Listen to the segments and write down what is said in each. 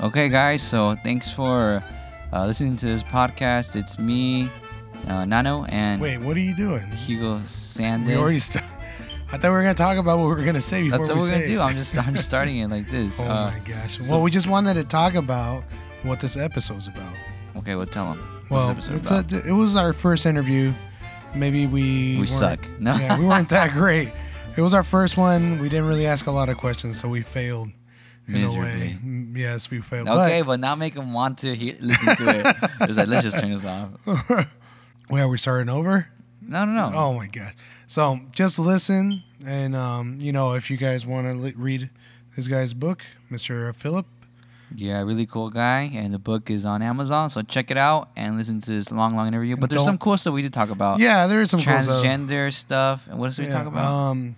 Okay, guys. So thanks for uh, listening to this podcast. It's me, uh, Nano, and Wait, what are you doing? Hugo Sanders. We already started. I thought we were gonna talk about what we were gonna say before That's what we we're gonna it. do. I'm just I'm just starting it like this. Oh Uh, my gosh. so- well, we just wanted to talk about what this episode's about. okay, well tell them. Well, it's a, it was our first interview. Maybe we We suck. No. Yeah, we weren't that great. It was our first one. We didn't really ask a lot of questions, so we failed in a way. Yes, we failed. Okay, but now make them want to hear, listen to it. It's like, let's just turn this off. But, well, we starting over. No, no, no. Oh my god! So just listen, and um, you know, if you guys want to li- read this guy's book, Mr. Philip. Yeah, really cool guy, and the book is on Amazon. So check it out and listen to this long, long interview. But there's some cool stuff we did talk about. Yeah, there is some cool stuff. transgender stuff. And what else did we talk about? Um,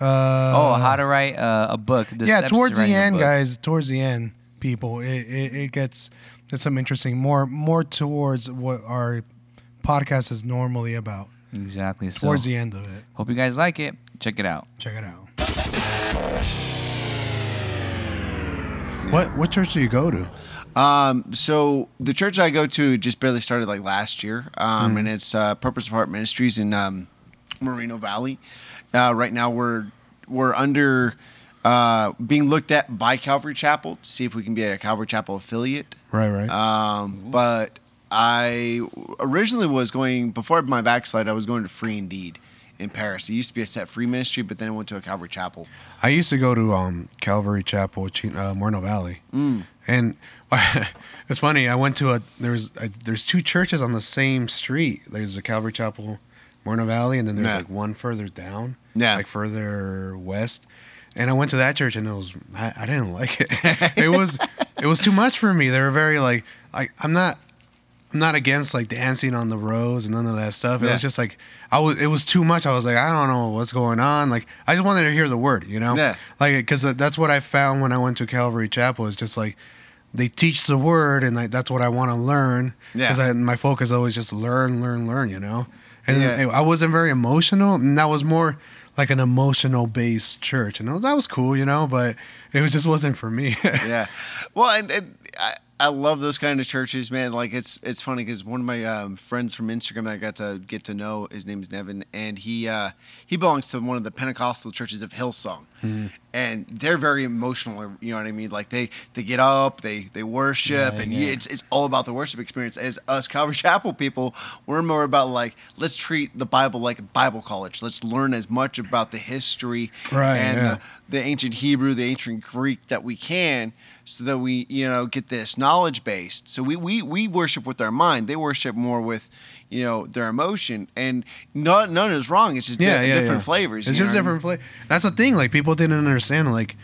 uh, oh, how to write uh, a book. The yeah, steps to towards the end, guys. Towards the end, people, it, it, it gets it's some interesting more more towards what our podcast is normally about. Exactly. So Towards the end of it, hope you guys like it. Check it out. check it out. What what church do you go to? Um, so the church I go to just barely started like last year, um, and it's uh, Purpose of Heart Ministries in um, Moreno Valley. Uh, right now we're we're under uh, being looked at by Calvary Chapel to see if we can be a Calvary Chapel affiliate. Right, right. Um, but I originally was going before my backslide. I was going to Free Indeed in Perris. It used to be a set free ministry, but then I went to a Calvary Chapel. I used to go to um, Calvary Chapel, uh, Moreno Valley, Mm. and it's funny. I went to a there's a, there's two churches on the same street. There's a Calvary Chapel, Moreno Valley, and then there's Yeah. like one further down, Yeah. like further west. And I went to that church, and it was I, I didn't like it. it was it was too much for me. They were very like like I'm not I'm not against like dancing on the roads and none of that stuff. It Yeah. was just like I was. It was too much. I was like, I don't know what's going on. Like I just wanted to hear the word, you know. Yeah. Like because uh, that's what I found when I went to Calvary Chapel. Is just like they teach the word, and like that's what I want to learn. Yeah. Because my focus always just learn, learn, learn. You know. And Yeah. I wasn't very emotional, and that was more like an emotional based church, and that was- cool, you know. But it was just wasn't for me. yeah. Well, and, and I, I love those kind of churches, man. Like it's it's funny because one of my um, friends from Instagram that I got to get to know, his name is Nevin, and he uh, he belongs to one of the Pentecostal churches of Hillsong, Mm-hmm. and they're very emotional. You know what I mean? Like they they get up, they they worship, Yeah, and yeah. it's it's all about the worship experience. As us Calvary Chapel people, we're more about like let's treat the Bible like a Bible college. Let's learn as much about the history Right, and yeah. the the ancient Hebrew, the ancient Greek that we can, so that we you know get this knowledge based. So we we we worship with our mind. They worship more with you know their emotion, and none none is wrong. It's just di- different flavors. It's just different flavor. That's the thing. Like people didn't understand. Like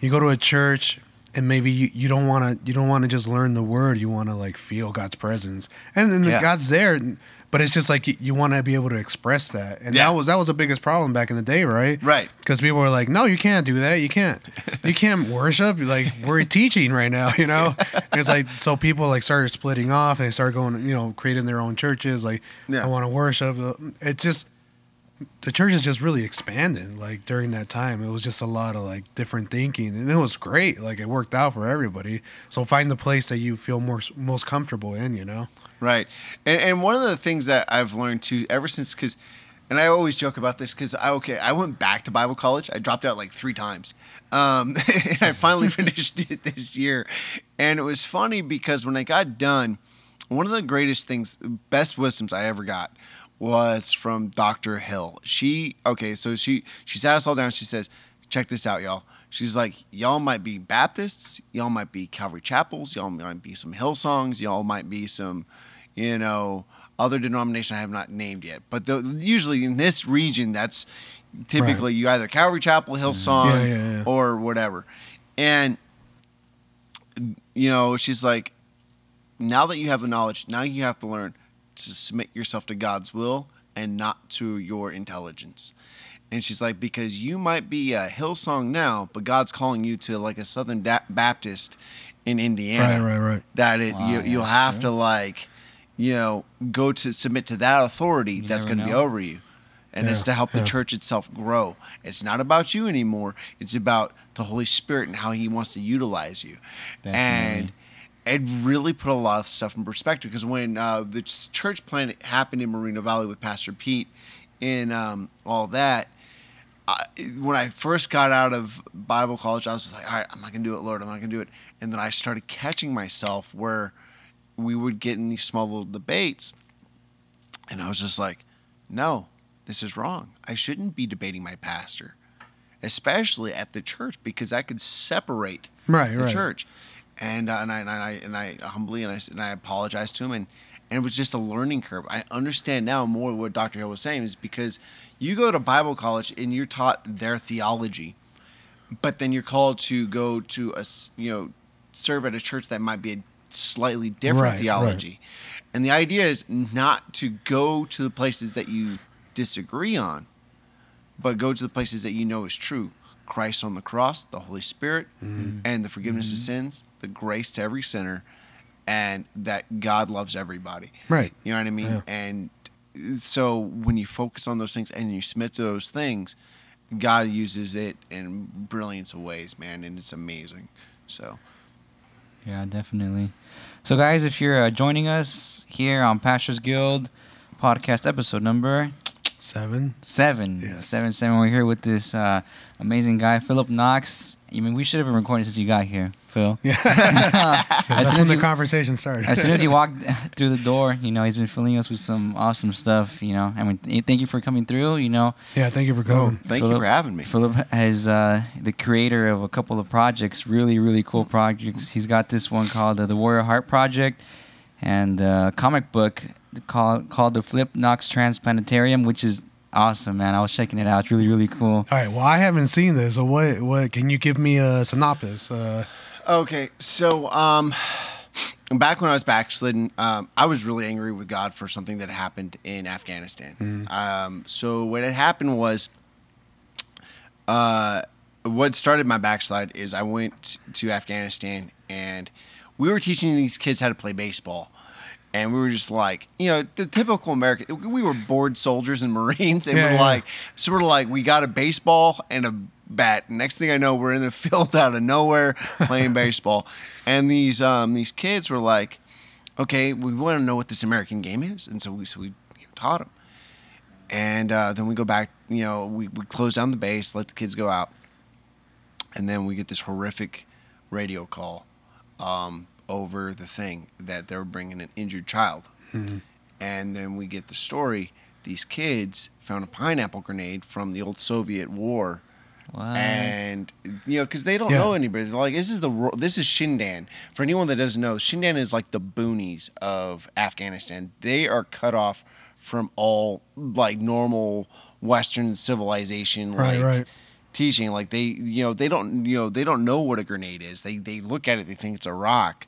you go to a church and maybe you, you don't want to you don't want to just learn the word. You want to like feel God's presence, and then Yeah. God's there. But it's just like you, you want to be able to express that, and Yeah. that was that was the biggest problem back in the day, right? Right. Because people were like, "No, you can't do that. You can't. You can't worship. Like we're teaching right now, you know." And it's like so people like started splitting off and they started going, you know, creating their own churches. Like Yeah. I want to worship. It's just the church is just really expanded like during that time it was just a lot of like different thinking and it was great like it worked out for everybody so find the place that you feel more most comfortable in you know Right. And, and one of the things that I've learned too, ever since, because, and I always joke about this because I, okay, I went back to Bible college. I dropped out like three times. Um, and I finally finished it this year. And it was funny because when I got done, one of the greatest things, best wisdoms I ever got was from Dr. Hill. She, okay, so she, she sat us all down. She says, check this out, y'all. She's like, y'all might be Baptists, y'all might be Calvary Chapels, y'all might be some Hillsongs, y'all might be some, you know, other denomination I have not named yet. But the, usually in this region, that's typically you either Calvary Chapel, Hillsong, mm-hmm. Yeah, yeah, yeah. or whatever. And you know, she's like, now that you have the knowledge, now you have to learn to submit yourself to God's will and not to your intelligence. And she's like, because you might be a Hillsong now, but God's calling you to like a Southern da- Baptist in Indiana. Right, right, right. That it Wow, you, yeah, you'll have sure. to like, you know, go to submit to that authority You that's going to be over you. And it's to help yeah. the church itself grow. It's not about you anymore. It's about the Holy Spirit and how He wants to utilize you, Definitely. and it really put a lot of stuff in perspective. Because when uh, the church plant happened in Moreno Valley with Pastor Pete, and um, all that, I, when I first got out of Bible college, I was like, all right, I'm not gonna do it, Lord, I'm not gonna do it. And then I started catching myself where we would get in these small little debates, and I was just like, no, this is wrong. I shouldn't be debating my pastor, especially at the church, because that could separate Right, the right. church. And uh, and I and I and I humbly and I and I apologized to him and and it was just a learning curve. I understand now more what Dr. Hill was saying is because you go to Bible college and you're taught their theology, but then you're called to go to a you know serve at a church that might be a slightly different Right, right. theology. And the idea is not to go to the places that you disagree on, but go to the places that you know is true. Christ on the cross, the Holy Spirit, Mm-hmm. and the forgiveness of sins, the grace to every sinner, and that God loves everybody. Right. You know what I mean? Yeah. And so when you focus on those things and you submit to those things, God uses it in brilliance of ways, man, and it's amazing. So Yeah, definitely. So, guys, if you're uh, joining us here on Pastors Guild podcast episode number Seven. seven, Yes. seven, seven, we're here with this uh, amazing guy, Philip Knox. I mean, we should have been recording since you got here, Phil. Yeah. as That's soon when as the you, conversation started. as soon as he walked through the door, you know, he's been filling us with some awesome stuff. You know, I mean, th- thank you for coming through. You know, yeah, thank you for coming. thank you for having me. Philip is uh, the creator of a couple of projects, really, really cool projects. He's got this one called uh, the Warrior Heart Project, and uh, a comic book called called the Flip Knox Transplantarium, which is awesome, man. I was checking it out. It's really, really cool. All right. Well, I haven't seen this. So what? What? Can you give me a synopsis? Uh, Okay, so um, back when I was backslidden, um, I was really angry with God for something that happened in Afghanistan. Um, so what had happened was, uh, what started my backslide is I went to Afghanistan and we were teaching these kids how to play baseball. And we were just like, you know, the typical American. We were bored soldiers and Marines, and Yeah, we're yeah. like, sort of like, we got a baseball and a bat. Next thing I know, we're in the field out of nowhere playing baseball, and these um, these kids were like, okay, we want to know what this American game is, and so we so we you know, taught them, and uh, then we go back, you know, we we close down the base, let the kids go out, and then we get this horrific radio call um, over the thing that they were bringing an injured child. And then we get the story these kids found a pineapple grenade from the old Soviet war. What? And you know, because they don't Yeah. know anybody. They're like, this is the this is Shindand. For anyone that doesn't know, Shindand is like the boonies of Afghanistan. They are cut off from all like normal Western civilization. Right, like, right. Teaching like they you know they don't you know they don't know what a grenade is. They they look at it they think it's a rock.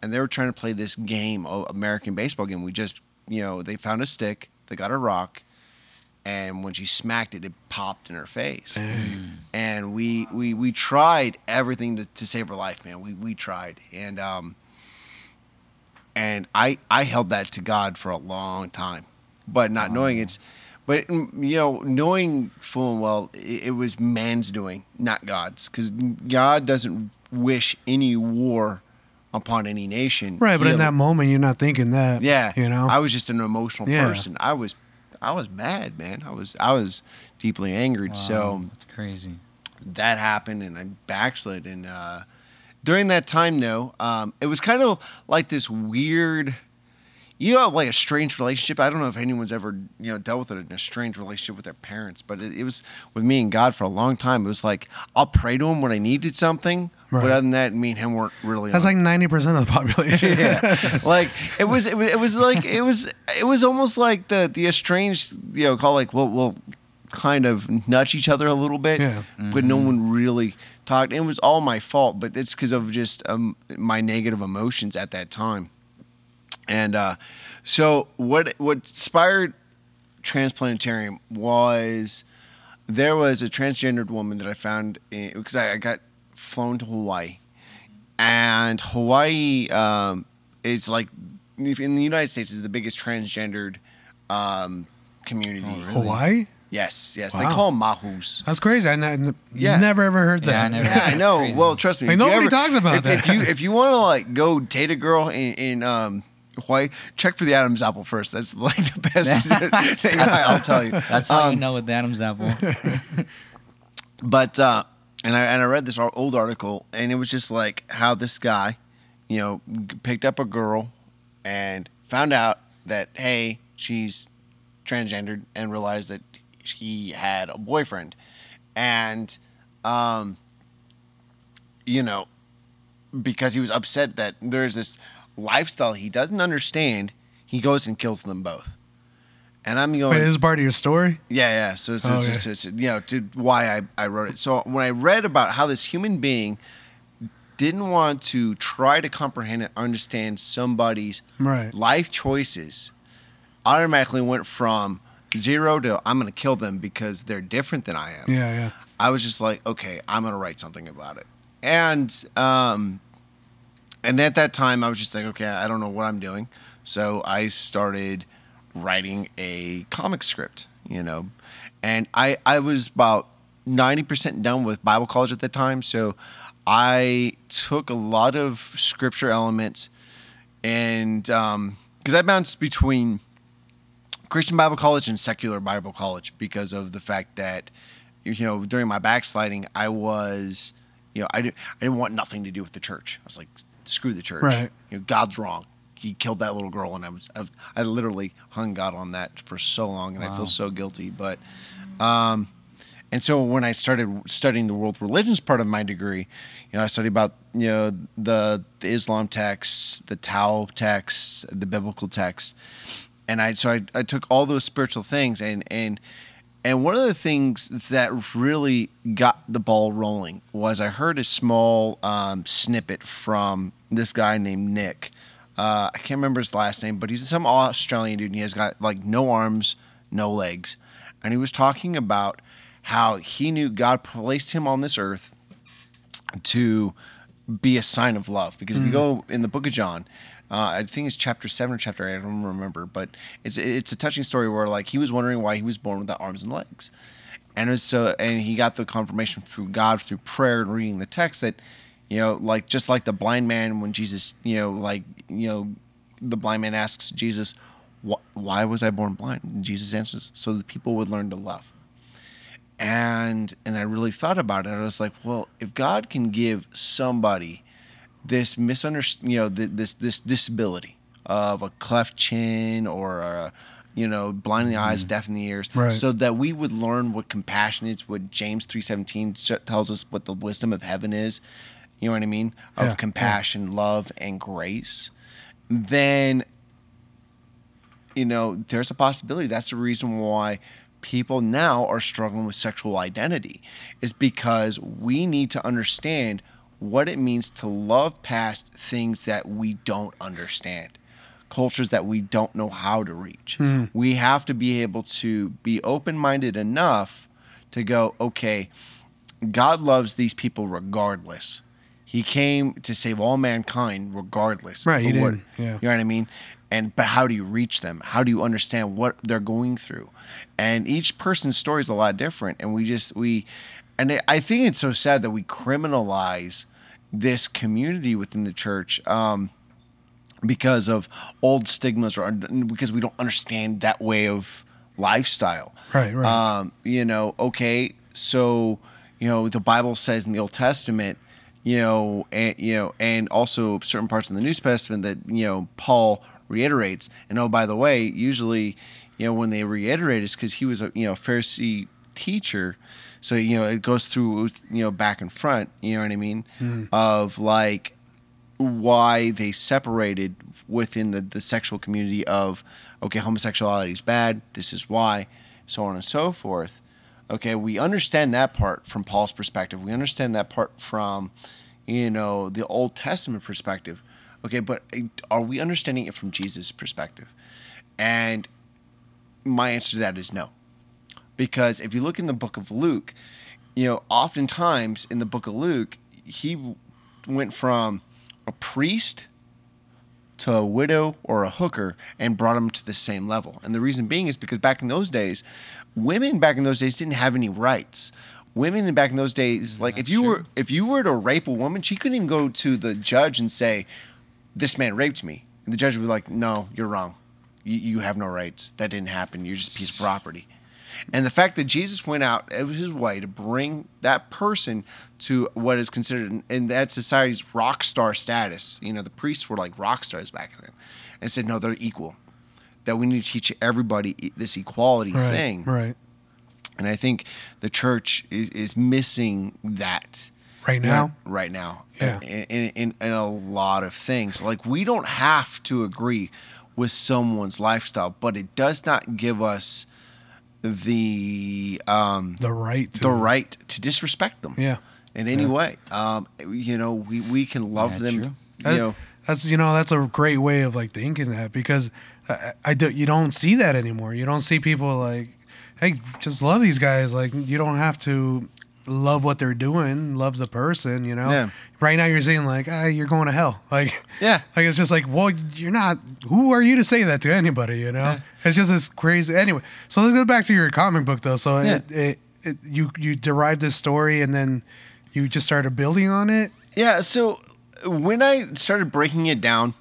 And they were trying to play this game american baseball game. We just you know they found a stick they got a rock and when she smacked it it popped in her face. And we we we tried everything to, to save her life man. We we tried. And um and i i held that to god for a long time. But not knowing it's but mm, you know knowing full and well it, it was man's doing not god's because god doesn't wish any war upon any nation right, but He- in that moment, you're not thinking that. yeah You know. i was just an emotional Yeah. person i was i was mad man i was i was deeply angered so Wow, that's crazy. that happened and I backslid. And uh, during that time, though, um, it was kind of like this weird, you know, like a strange relationship. I don't know if anyone's ever, you know, dealt with it in a strange relationship with their parents, but it, it was with me and God for a long time. It was like I'll pray to Him when I needed something, Right. but other than that, me and Him weren't really. That's on- like ninety percent of the population. yeah, like it was, it was, it was like it was, it was almost like the the estranged, you know, call like we'll we'll kind of nudge each other a little bit, Yeah. but no one really talked. It was all my fault, but it's because of just um, my negative emotions at that time. And uh, so what what inspired Transplantarium was there was a transgendered woman that I found because I, I got flown to Hawaii, and Hawaii um, is like in the United States is the biggest transgendered um, community. Oh, really? Hawaii. Yes, yes. They call them mahus. That's crazy. I n- Yeah. never ever heard that. Yeah, I never- Yeah, I know. Crazy. Well, trust me. Like, if you nobody talks about if, that. If you if you want to like go date a girl in, in um Hawaii, check for the Adam's apple first. That's like the best thing I, I'll tell you. That's how you Um, know with the Adam's apple. But uh, and I and I read this old article, and it was just like how this guy, you know, picked up a girl, and found out that hey, she's transgendered, and realized that he had a boyfriend, and um, you know, because he was upset that there's this lifestyle he doesn't understand, he goes and kills them both. And I'm going. Wait, this is part of your story. Yeah, yeah. So it's, Oh, it's, okay. it's, it's, you know to why I, I wrote it. So when I read about how this human being didn't want to try to comprehend and understand somebody's Right. life choices, automatically went from zero to I'm going to kill them because they're different than I am. Yeah, yeah. I was just like, okay, I'm gonna write something about it. And um, and at that time, I was just like, okay, I don't know what I'm doing. So I started writing a comic script, you know, and I I was about ninety percent done with Bible college at the time. So I took a lot of scripture elements and um, because I bounced between Christian Bible College and secular Bible College because of the fact that you know during my backsliding I was you know I didn't I didn't want nothing to do with the church. I was like screw the church. Right. You know God's wrong. He killed that little girl and I was I, was- I literally hung God on that for so long and I feel so guilty but um and so when I started studying the world religions part of my degree, you know, I studied about you know the, the Islam texts, the Tao texts, the biblical texts, and I so I, I took all those spiritual things and and and one of the things that really got the ball rolling was I heard a small um, snippet from this guy named Nick. Uh, I can't remember his last name, but he's some Australian dude. And he has got like no arms, no legs, and he was talking about how he knew God placed him on this earth to be a sign of love. Because if you go in the book of John, uh, I think it's chapter seven or chapter eight, I don't remember, but it's it's a touching story where like he was wondering why he was born without arms and legs, and so and he got the confirmation through God through prayer and reading the text that you know like just like the blind man when Jesus you know like you know the blind man asks Jesus. "Wh- Why was I born blind? And Jesus answers, so that people would learn to love and and I really thought about it. I was like, well, if God can give somebody this misunderstanding, you know, th- this this disability of a cleft chin or a, you know, blind in the eyes, mm-hmm. deaf in the ears, Right. so that we would learn what compassion is, what James three seventeen tells us, what the wisdom of heaven is. You know what I mean? Of Yeah, yeah. compassion, love, and grace. Then you know, there's a possibility. That's the reason why people now are struggling with sexual identity, is because we need to understand what it means to love past things that we don't understand, cultures that we don't know how to reach. Hmm. We have to be able to be open minded enough to go, okay, God loves these people regardless. He came to save all mankind regardless. Right, he of what- yeah. You know what I mean? And but how do you reach them? How do you understand what they're going through? And each person's story is a lot different. And we just we and I- think it's so sad that we criminalize this community within the church. Um, because of old stigmas or because we don't understand that way of lifestyle. Right, right. Um, you know, okay, so you know the Bible says in the Old Testament, you know, and you know, and also certain parts in the New Testament that you know Paul reiterates. And oh, by the way, usually, you know, when they reiterate, it's because he was a you know Pharisee teacher. So you know it goes through you know back and front. You know what I mean? Of like why they separated within the, the sexual community of okay homosexuality is bad this is why so on and so forth okay we understand that part from paul's perspective we understand that part from you know the old testament perspective okay but uh, are we understanding it from jesus perspective and my answer to that is no because if you look in the book of luke you know oftentimes in the book of luke he went from a priest to a widow or a hooker and brought them to the same level. And the reason being is because back in those days, women back in those days didn't have any rights. Women back in those days, like if you were if you were to rape a woman, she couldn't even go to the judge and say, "This man raped me." And the judge would be like, "No, you're wrong. You, you have no rights. That didn't happen. You're just a piece of property." And the fact that Jesus went out of his way to bring that person to what is considered in- that society's rock star status, you know, the priests were like rock stars back then, and said, no, they're equal. That we need to teach everybody this equality Right. thing. Right. And I think the church is, is missing that Right now. right now Yeah. in, in, in, in a lot of things. Like we don't have to agree with someone's lifestyle, but it does not give us the um, The right to the right to disrespect them. Yeah. In any Yeah. way, um, you know, we, we can love Yeah, them. true. That- You know, that's you know that's a great way of like thinking that because I, I do you don't see that anymore. You don't see people like, hey, just love these guys. Like you don't have to love what they're doing, love the person. You know. Yeah. Right now you're saying like, ah, you're going to hell. Like. yeah, Like it's just like, well, you're not. Who are you to say that to anybody? You know, Yeah. it's just this crazy. Anyway, so let's go back to your comic book though. So Yeah. it, it, it, you you derived this story and then you just started building on it. Yeah, so when I started breaking it down,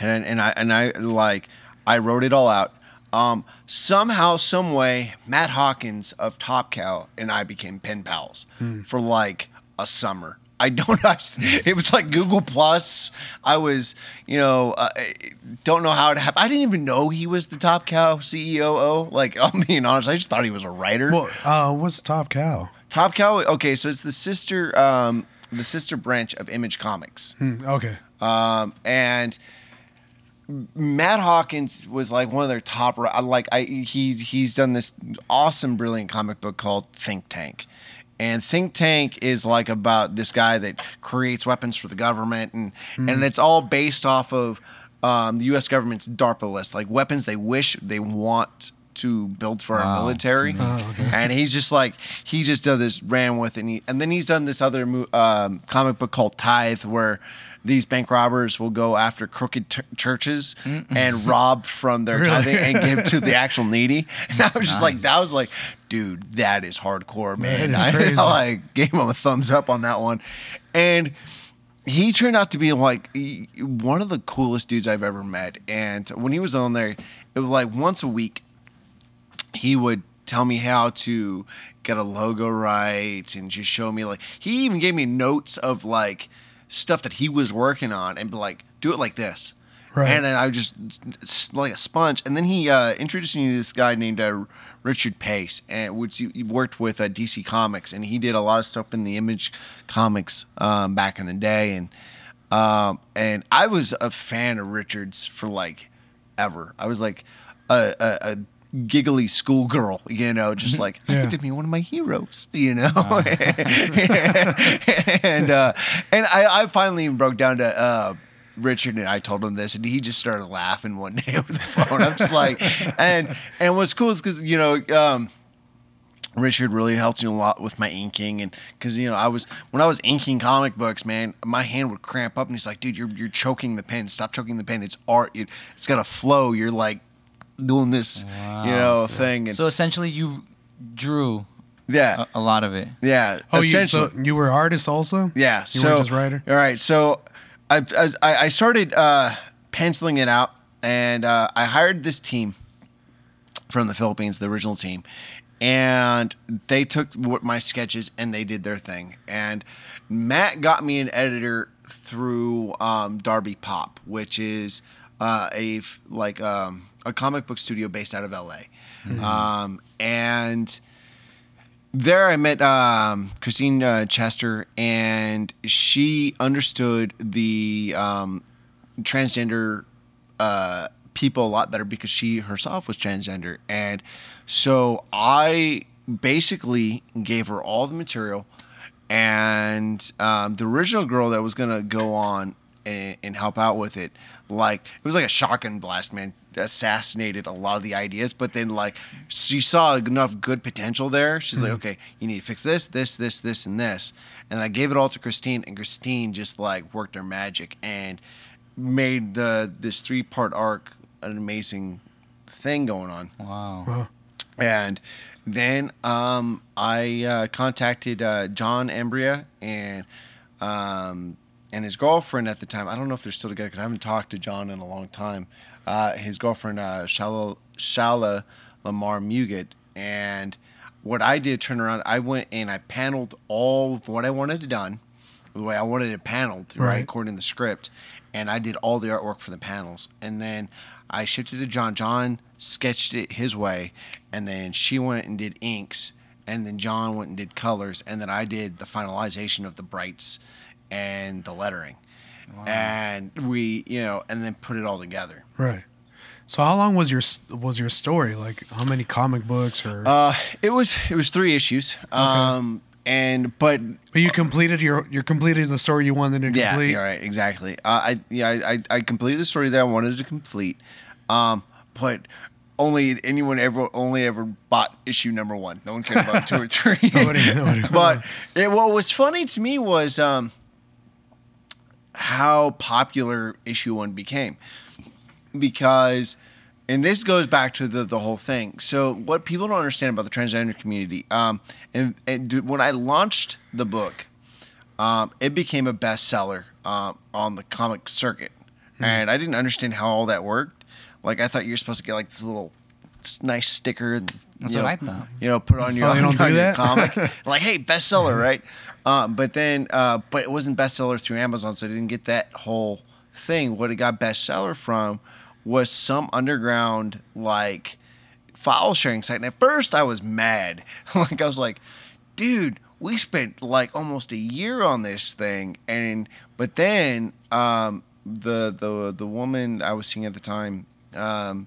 and and I and I like I wrote it all out. Um, somehow, some way, Matt Hawkins of Top Cow and I became pen pals for like a summer. I don't know. It was like Google Plus. I was, you know, uh, don't know how it happened. I didn't even know he was the Top Cow CEO. Like, I'm being honest, I just thought he was a writer. Well, uh, what's Top Cow? Top Cow. Okay, so it's the sister, um, the sister branch of Image Comics. Hmm, okay. Um, and Matt Hawkins was like one of their top. Like I, he he's done this awesome, brilliant comic book called Think Tank. And Think Tank is like about this guy that creates weapons for the government, and and it's all based off of um, the U.S. government's DARPA list, like weapons they wish they want to build for our military. Oh, okay. And he's just like he just done this, ran with and, he, and then he's done this other um, comic book called Tithe, where these bank robbers will go after crooked t- churches and rob from their Really? tithing and give to the actual needy. And I was just like, that was like, dude, that is hardcore, man. is I, crazy. like gave him a thumbs up on that one, and he turned out to be like one of the coolest dudes I've ever met. And when he was on there, it was like once a week, he would tell me how to get a logo right and just show me like he even gave me notes of like stuff that he was working on and be like, do it like this. Right. And then I would just like a sponge. And then he uh, introduced me to this guy named uh, Richard Pace, and which he he worked with uh, DC Comics, and he did a lot of stuff in the Image Comics um, back in the day. And um, and I was a fan of Richards for like ever. I was like a, a, a giggly schoolgirl, you know, just like I Yeah. get to be one of my heroes, you know. and uh, and I, I finally broke down to uh, Richard and I told him this, and he just started laughing one day over the phone. I'm just like, and and what's cool is because you know. Um, Richard really helped me a lot with my inking, and because you know I was when I was inking comic books, man, my hand would cramp up, and he's like, "Dude, you're you're choking the pen. Stop choking the pen. It's art. It, it's got to flow. You're like doing this, you know, thing." And So essentially, you drew yeah, a, a lot of it. yeah, Oh, you, so you were artist also? yeah. You so weren't just writer? All right, so I I, I started uh, penciling it out, and uh, I hired this team from the Philippines, the original team, and they took what my sketches and they did their thing. And Matt got me an editor through um, Darby Pop, which is uh, a f- like um, a comic book studio based out of LA, um, and there I met um, Christine uh, Chester, and she understood the um, transgender uh, people a lot better because she herself was transgender. And so I basically gave her all the material. And um, the original girl that was going to go on and, and help out with it, like, it was like a shotgun blast, man. Assassinated a lot of the ideas, but then, like, she saw enough good potential there. She's like, okay, you need to fix this, this, this, this, and this. And I gave it all to Christine, and Christine just like worked her magic. And made the this three part arc an amazing thing going on. Wow. Huh. And then um, I uh, contacted uh, John Embria and um, and his girlfriend at the time. I don't know if they're still together because I haven't talked to John in a long time. Uh, his girlfriend, uh, Shala, Shala Lamar Muget. And what I did, turn around, I went and I paneled all of what I wanted done, the way I wanted it paneled, right, Right. according to the script. And I did all the artwork for the panels. And then I shipped it to John. John sketched it his way. And then she went and did inks. And then John went and did colors. And then I did the finalization of the brights and the lettering. And we, you know, and then put it all together. Right. So how long was your was your story? Like how many comic books or? Uh, it was it was three issues. Um, and but but you completed your you completed the story you wanted to complete. yeah, yeah, right, exactly. Uh, I yeah, I, I I completed the story that I wanted to complete. Um, but only anyone ever only ever bought issue number one. No one cared about two or three. Nobody- nobody- but it, what was funny to me was um, how popular issue one became. Because and this goes back to the, the whole thing. So what people don't understand about the transgender community um, and, and when i launched the book um, it became a bestseller um, on the comic circuit. And i didn't understand how all that worked. Like i thought you were supposed to get like this little nice sticker and, That's you what know, I thought. you know put on your, Oh, on do your that? comic. Like hey bestseller right? Um, but then uh, but it wasn't bestseller through amazon so i didn't get that whole thing. What it got bestseller from was some underground like file sharing site. And at first i was mad. Like i was like dude we spent like almost a year on this thing. And but then um, the the the woman i was seeing at the time um,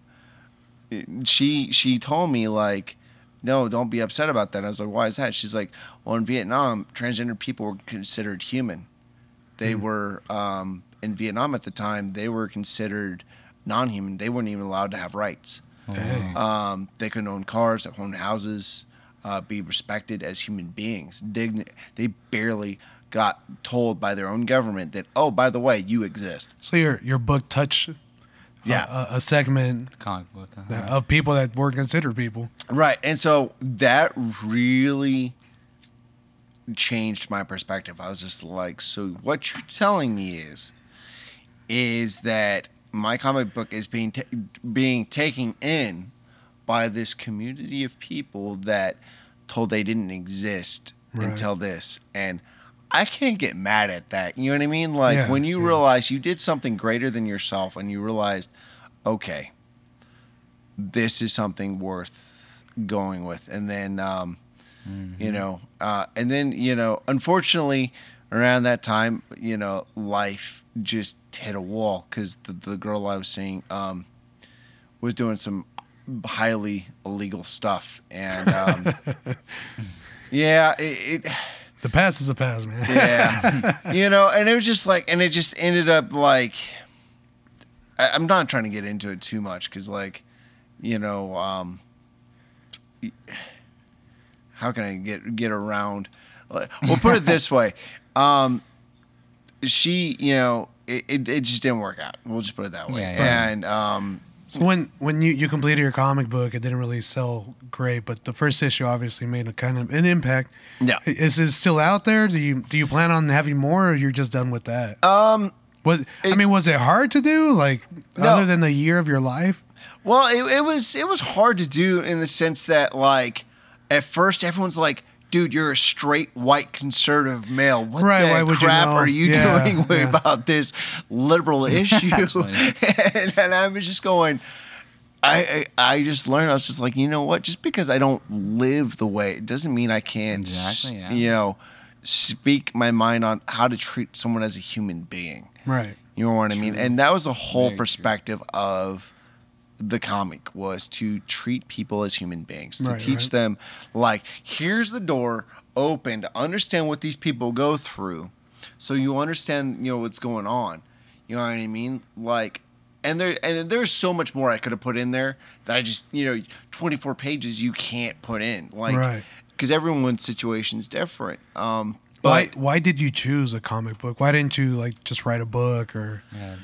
she she told me like no don't be upset about that. I was like why is that? She's like well in vietnam transgender people were considered human. They were um, in vietnam at the time they were considered non-human. They weren't even allowed to have rights. Dang. um, they couldn't own cars own houses uh, be respected as human beings. Digni- they barely got told by their own government that oh by the way you exist. So your your book touched Yeah. a, a segment Comic book. uh-huh. of people that weren't considered people. Right. And so that really changed my perspective. I was just like, so what you're telling me is is that my comic book is being ta- being taken in by this community of people that told they didn't exist Right. until this and I can't get mad at that. You know what I mean? Like Yeah, when you yeah. realize you did something greater than yourself and you realized, okay, this is something worth going with. And then, um, you know, uh, and then, you know, unfortunately, around that time, you know, life just hit a wall because the, the girl I was seeing um, was doing some highly illegal stuff. And um, yeah, it, it The past is a past, man. yeah you know and it was just like and it just ended up like I, i'm not trying to get into it too much because like you know um how can i get get around we'll put it this way um she you know it, it, it just didn't work out we'll just put it that way Yeah, yeah. and um So when when you, you completed your comic book, it didn't really sell great, but the first issue obviously made a kind of an impact. yeah Is it still out there? Do you do you plan on having more, or you're just done with that? um What I mean, was it hard to do? Like No. other than the year of your life? Well, it, it was it was hard to do in the sense that like at first everyone's like, "Dude, you're a straight white conservative male. What Right, the would you crap know? are you Yeah, doing yeah. about this liberal issue?" And, and I was just going. I, I I just learned. I was just like, you know what? Just because I don't live the way, it doesn't mean I can't, Exactly, yeah. you know, speak my mind on how to treat someone as a human being. Right. You know what I mean? And that was the whole Very true. perspective of the comic was to treat people as human beings, to Right, teach right. them like here's the door open to understand what these people go through, so you understand you know what's going on. You know what I mean? Like, and there and there's so much more I could have put in there that I just you know 24 pages you can't put in like Right. because everyone's situation's different. Um, Why why did you choose a comic book? Why didn't you like just write a book or Yeah.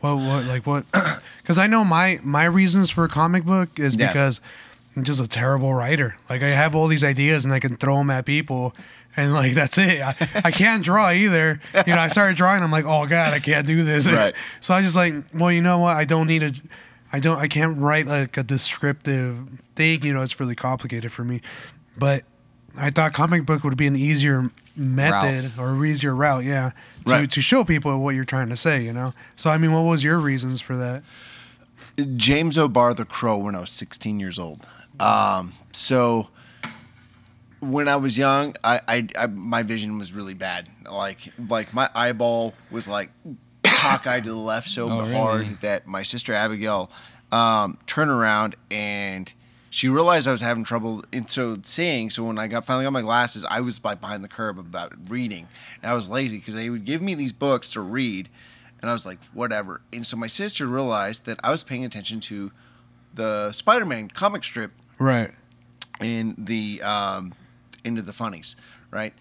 What what like what? Because I know my my reasons for a comic book is Yeah. because I'm just a terrible writer. Like I have all these ideas and I can throw them at people. And like that's it. I, I can't draw either. You know, I started drawing. I'm like, oh god, I can't do this. Right. so I just like, well, you know what? I don't need a, I don't, I can't write like a descriptive thing. You know, it's really complicated for me. But I thought comic book would be an easier method or easier route. Yeah, to Right. to show people what you're trying to say. You know. So I mean, what was your reasons for that? James O'Barr the Crow when I was 16 years old. Um, so when I was young, I, I, I my vision was really bad. Like like my eyeball was like cockeyed to the left so Oh, really? hard that my sister Abigail um, turned around and she realized I was having trouble and so seeing. So when I got finally got my glasses, I was like behind the curb about reading, and I was lazy because they would give me these books to read, and I was like, whatever. And so my sister realized that I was paying attention to the Spider-Man comic strip Right. in the um, into the funnies, right?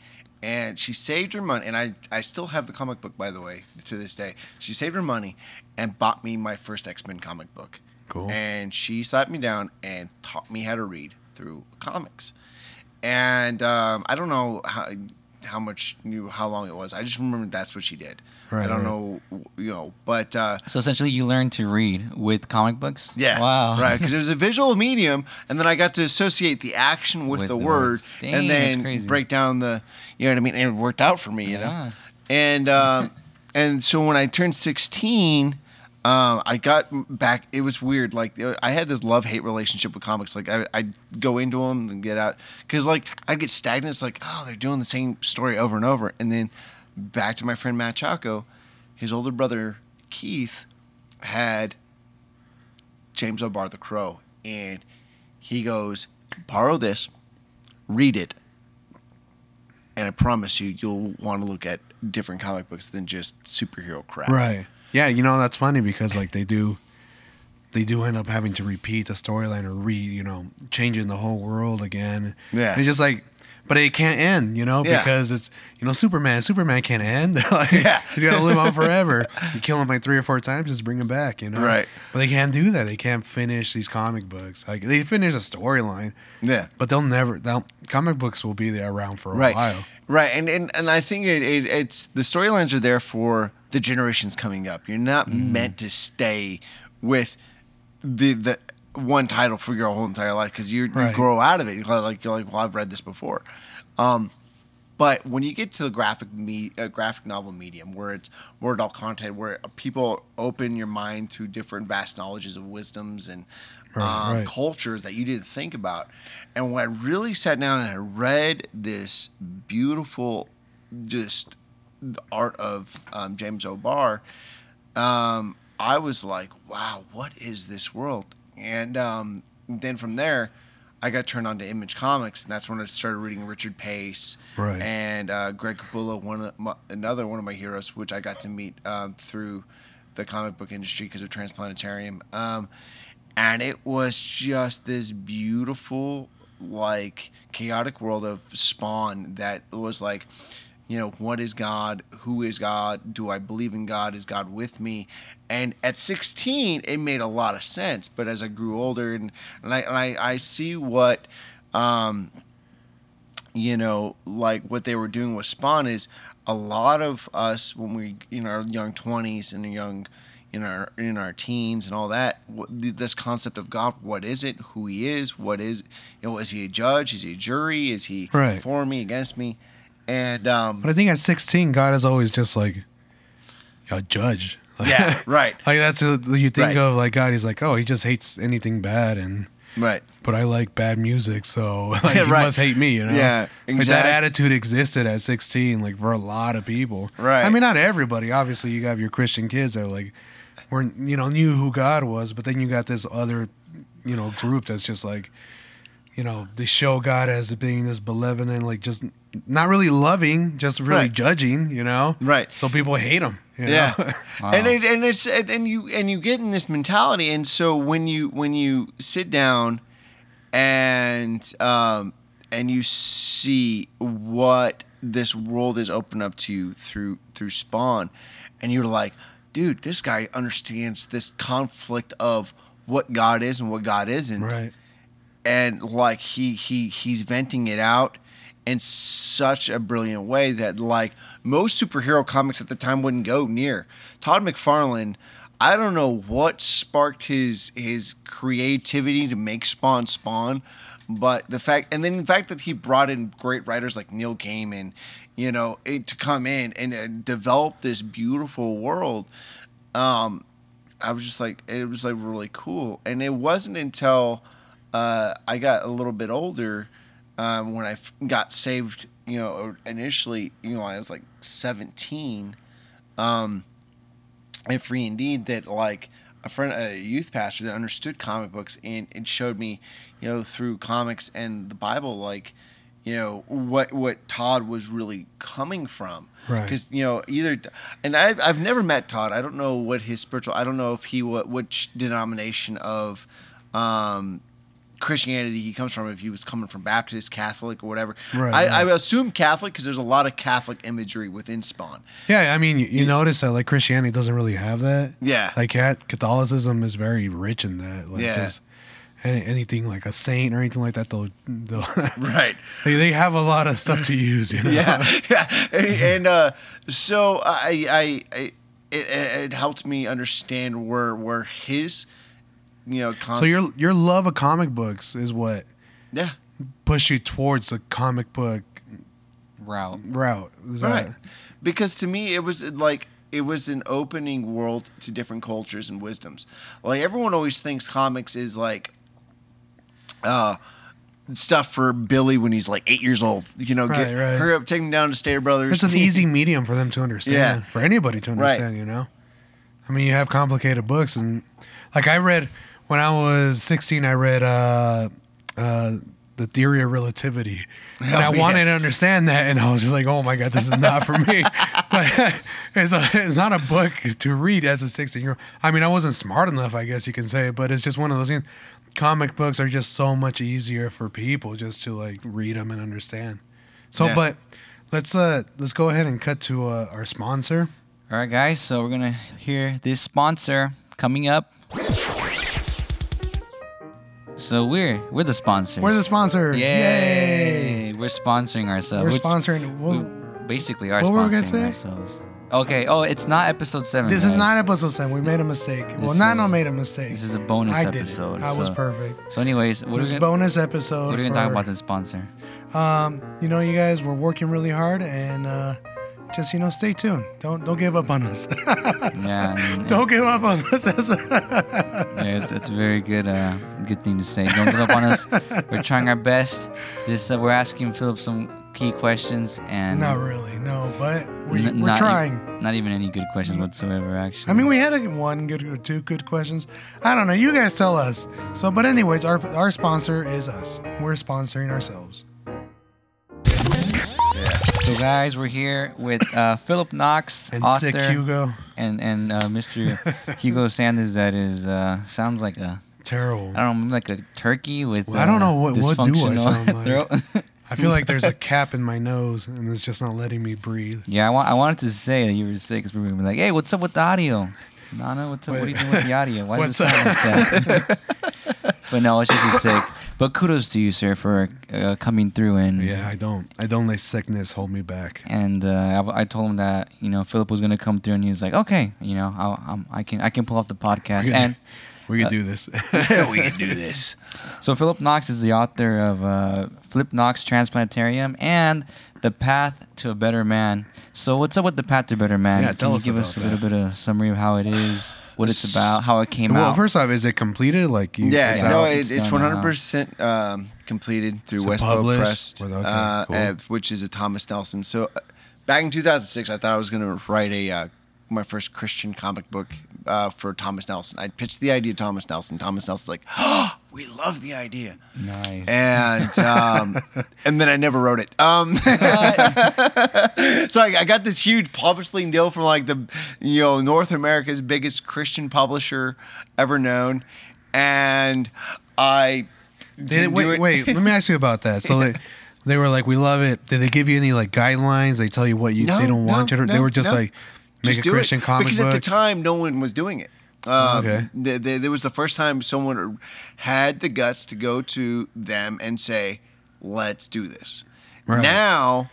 And she saved her money, and I I still have the comic book by the way to this day. She saved her money and bought me my first X Men comic book. Cool. And she sat me down and taught me how to read through comics. And um, I don't know how how much knew how long it was. I just remember that's what she did. Right, I don't right. know, you know, but. Uh, So essentially, you learned to read with comic books. yeah. Wow. Right, because it was a visual medium, and then I got to associate the action with, With the, the word. Dang, and then break down the, you know what I mean. And it worked out for me, you Yeah. know. And um, and so when I turned sixteen. Um, I got back. It was weird. Like I had this love hate relationship with comics. Like I, I'd go into them and get out because like I'd get stagnant. It's like oh, they're doing the same story over and over. And then back to my friend Matt Chaco, his older brother Keith had James O'Barr the Crow, and he goes, borrow this, read it, and I promise you, you'll want to look at different comic books than just superhero crap. Right. Yeah, you know that's funny because like they do, they do end up having to repeat the storyline or re, you know, changing the whole world again. Yeah. It's just like, but it can't end, you know, Yeah. because it's you know Superman. Superman can't end. They're like, Yeah. he's got to live on forever. You kill him like three or four times, just bring him back, you know. Right. But they can't do that. They can't finish these comic books. Like they finish a storyline, Yeah. but they'll never. They'll comic books will be there around for a Right. while. Right. And, and and I think it, it it's the storylines are there for the generations coming up. You're not Mm. meant to stay with the the one title for your whole entire life because you you grow out of it. You're like you're like, well, I've read this before. Um, but when you get to the graphic me, uh, graphic novel medium, where it's more adult content, where people open your mind to different vast knowledges of wisdoms and Right, um, right. cultures that you didn't think about, and when I really sat down and I read this beautiful, just art of um, James O'Barr, um, I was like, wow, what is this world? And um, then from there, I got turned on to Image Comics, and that's when I started reading Richard Pace Right. and uh, Greg Capullo, one of my, another one of my heroes, which I got to meet um, through the comic book industry because of Transplanetarium. Um, and it was just this beautiful, like chaotic world of Spawn that was like, you know, what is God? Who is God? Do I believe in God? Is God with me? And at 16, it made a lot of sense. But as I grew older, and, and, I, and I, I see what, um, you know, like what they were doing with Spawn is a lot of us when we in our young 20s and young in our in our teens and all that this concept of God what is it who he is what is you know is he a judge is he a jury is he Right. for me against me and um But I think at 16, God is always just like a judge. yeah right Like that's a, you think Right. of like God. He's like, oh, he just hates anything bad, and right but I like bad music, so like, he Right. must hate me. You know? Yeah, Like, that exact- attitude existed at 16, like for a lot of people. Right. I mean, not everybody. Obviously, you got your Christian kids that are like, were you know knew who God was, but then you got this other, you know, group that's just like, you know, they show God as being this benevolent, like just not really loving, just really Right. judging. You know? Right. So people hate him. You? Yeah, Wow. and it, and it's and, you and you get in this mentality, and so when you when you sit down and um and you see what this world is opened up to you through through Spawn, and you're like, dude, this guy understands this conflict of what God is and what God isn't Right. and like he he he's venting it out in such a brilliant way that like most superhero comics at the time wouldn't go near. Todd McFarlane, I don't know what sparked his his creativity to make Spawn Spawn, but the fact and then the fact that he brought in great writers like Neil Gaiman, you know, eh, to come in and uh, develop this beautiful world. Um, I was just like, it was like really cool. And it wasn't until uh, I got a little bit older um, when I f- got saved, you know, initially, you know, I was like 17 um, and free indeed that like a friend, a youth pastor that understood comic books and it showed me, you know, through comics and the Bible, like, you know, what, what Todd was really coming from Right. because you know either and I've, I've never met todd i don't know what his spiritual i don't know if he what which denomination of um christianity he comes from if he was coming from baptist catholic or whatever Right, I, right. I assume catholic because there's a lot of catholic imagery within spawn Yeah, I mean, you, you notice that like Christianity doesn't really have that. Yeah. Like Catholicism is very rich in that. Like Yeah. any, anything like a saint or anything like that, they'll, they'll right they, they have a lot of stuff to use. You know? yeah, yeah, and uh, so I, I, I it, it helped me understand where where his, you know, So your your love of comic books is what yeah, pushed you towards the comic book Route. route. Is that- right, because to me it was like it was an opening world to different cultures and wisdoms. Like everyone always thinks comics is like, uh. Stuff for Billy when he's like eight years old, you know. Right, get, right. Hurry up, take him down to Stater Brothers. It's an easy medium for them to understand. Yeah. For anybody to Right. understand, you know? I mean, you have complicated books. And like I read, when I was 16, I read uh, uh, The Theory of Relativity. And Oh, I wanted to understand that. And I was just like, oh my God, this is not for me. but it's, a, it's not a book to read as a 16 year old. I mean, I wasn't smart enough, I guess you can say, but it's just one of those things. Comic books are just so much easier for people just to like read them and understand. So, Yeah. but let's uh let's go ahead and cut to uh, our sponsor. All right, guys. So we're gonna hear this sponsor coming up. So we're we're the sponsors. We're the sponsors. Yay! Yay. We're sponsoring ourselves. We're sponsoring. we Well, basically are what were we gonna sponsoring say? ourselves. Okay. Oh, it's not episode seven. this is not episode seven. We made a mistake. well, This Nano made a mistake. This is a bonus I did episode. it. I was perfect. So, anyways, what are This we gonna, bonus episode. what are we gonna talk about the sponsor? Um, you know, you guys, we're working really hard, and uh, just you know, stay tuned. Don't don't give up on us. Yeah. Don't give up on us. Yeah, it's, it's a very good uh, good thing to say. Don't give up on us. We're trying our best. This uh, we're asking Philip some key questions and Not really, no, but we, n- we're not e- trying. not even any good questions whatsoever. Actually, I mean, we had a, one good or two good questions. I don't know. You guys tell us. So, but anyways, our our sponsor is us. We're sponsoring ourselves. So guys, we're here with uh, Philip Knox, And author, sick Hugo, and and uh, Mr. Hugo Sanders. That is uh, sounds like a terrible. I don't know, like a turkey with. Well, I don't uh, know what- what do I sound like? throat. I feel like there's a cap in my nose, and it's just not letting me breathe. yeah, I want I wanted to say that you were sick because we were gonna be like, hey, what's up with the audio? Nana, what's up? What are you doing with the audio? Why does it sound like that? but no, it's just he's sick. But kudos to you, sir, for uh, coming through and Yeah, I don't. I don't let sickness hold me back. and uh, I, I told him that you know Philip was gonna come through, and he was like, okay, you know, I'll, i I can I can pull up the podcast. And We Uh, can do this. we can do this. so Philip Knox is the author of uh, Flip Knox Transplantarium and The Path to a Better Man. So what's up with The Path to a Better Man? Yeah, can tell you us give us a about little that. bit of summary of how it is, what it's about, how it came out? well, out? first off, is it completed? Like, you, Yeah, it's no, out? it, It's it's done now. hundred percent um, completed through So Westbow published? Press, Well, okay, uh, cool. uh, which is a Thomas Nelson. So, uh, back in two thousand six, I thought I was going to write a uh, my first Christian comic book uh, for Thomas Nelson. I pitched the idea to Thomas Nelson. Thomas Nelson's like, "Oh, we love the idea," nice. and um, and then I never wrote it. Um, so I, I got this huge publishing deal from like the you know North America's biggest Christian publisher ever known, and I Did, wait, it. wait. Let me ask you about that. So they, they were like, "We love it." Did they give you any like guidelines? They tell you what you No, they don't want no, you to. they were just no. like, Make Just a do Christian it. comic because at the time no one was doing it. Um, Okay. th- th- there was the first time someone had the guts to go to them and say, "Let's do this." Right. Now,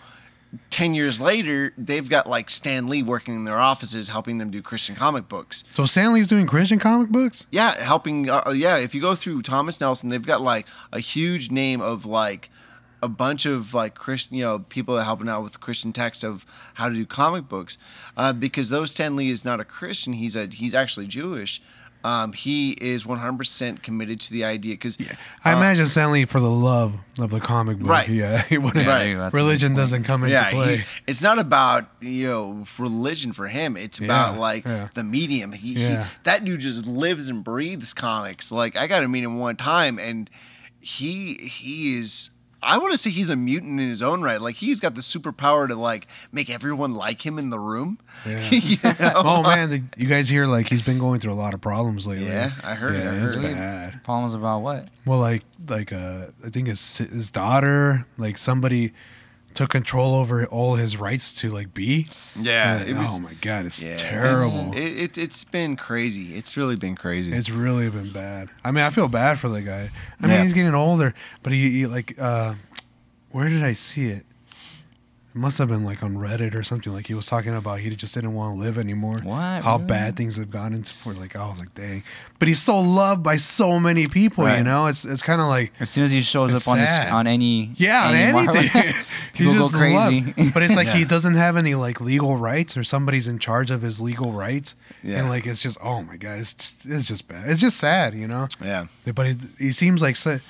ten years later, they've got like Stan Lee working in their offices, helping them do Christian comic books. So Stan Lee's doing Christian comic books. Yeah, helping. Uh, yeah, if you go through Thomas Nelson, they've got like a huge name of like a bunch of like Christian, you know, people helping out with Christian text of how to do comic books. Uh, because though Stan Lee is not a Christian, he's a he's actually Jewish. Um, he is 100% committed to the idea because I imagine Stan Lee for the love of the comic book. Right. Yeah. he wouldn't- Right. Religion doesn't come into yeah, play. he's, it's not about you know religion for him. It's about Yeah, like yeah. the medium. He, Yeah. he that dude just lives and breathes comics. Like I got to meet him one time, and he he is. I want to say he's a mutant in his own right. Like he's got the superpower to like make everyone like him in the room. Yeah. You know? oh man, the, you guys hear like he's been going through a lot of problems lately. Yeah, I heard it, Yeah, I it's heard it. bad. Problems about what? Well, like like uh, I think his his daughter, like somebody took control over all his rights to like be. Yeah, And- was- oh my god, it's Yeah, terrible. It's, it, it, it's been crazy. It's really been crazy. It's really been bad. I mean, I feel bad for the guy. I mean, Yeah. he's getting older, but he, he like, uh, where did I see it? It must have been like on Reddit or something. Like he was talking about he just didn't want to live anymore. What? How Really? bad things have gotten for. Like I was like, dang. But he's so loved by so many people. You know, it's it's kind of like As soon as he shows up on this, sad. on any yeah, on any Marvel- anything. people He's go just crazy. loved. But it's like he doesn't have any like legal rights, or somebody's in charge of his legal rights. Yeah. And like it's just oh my god, it's it's just bad. It's just sad, you know. yeah. But he, he seems like su- like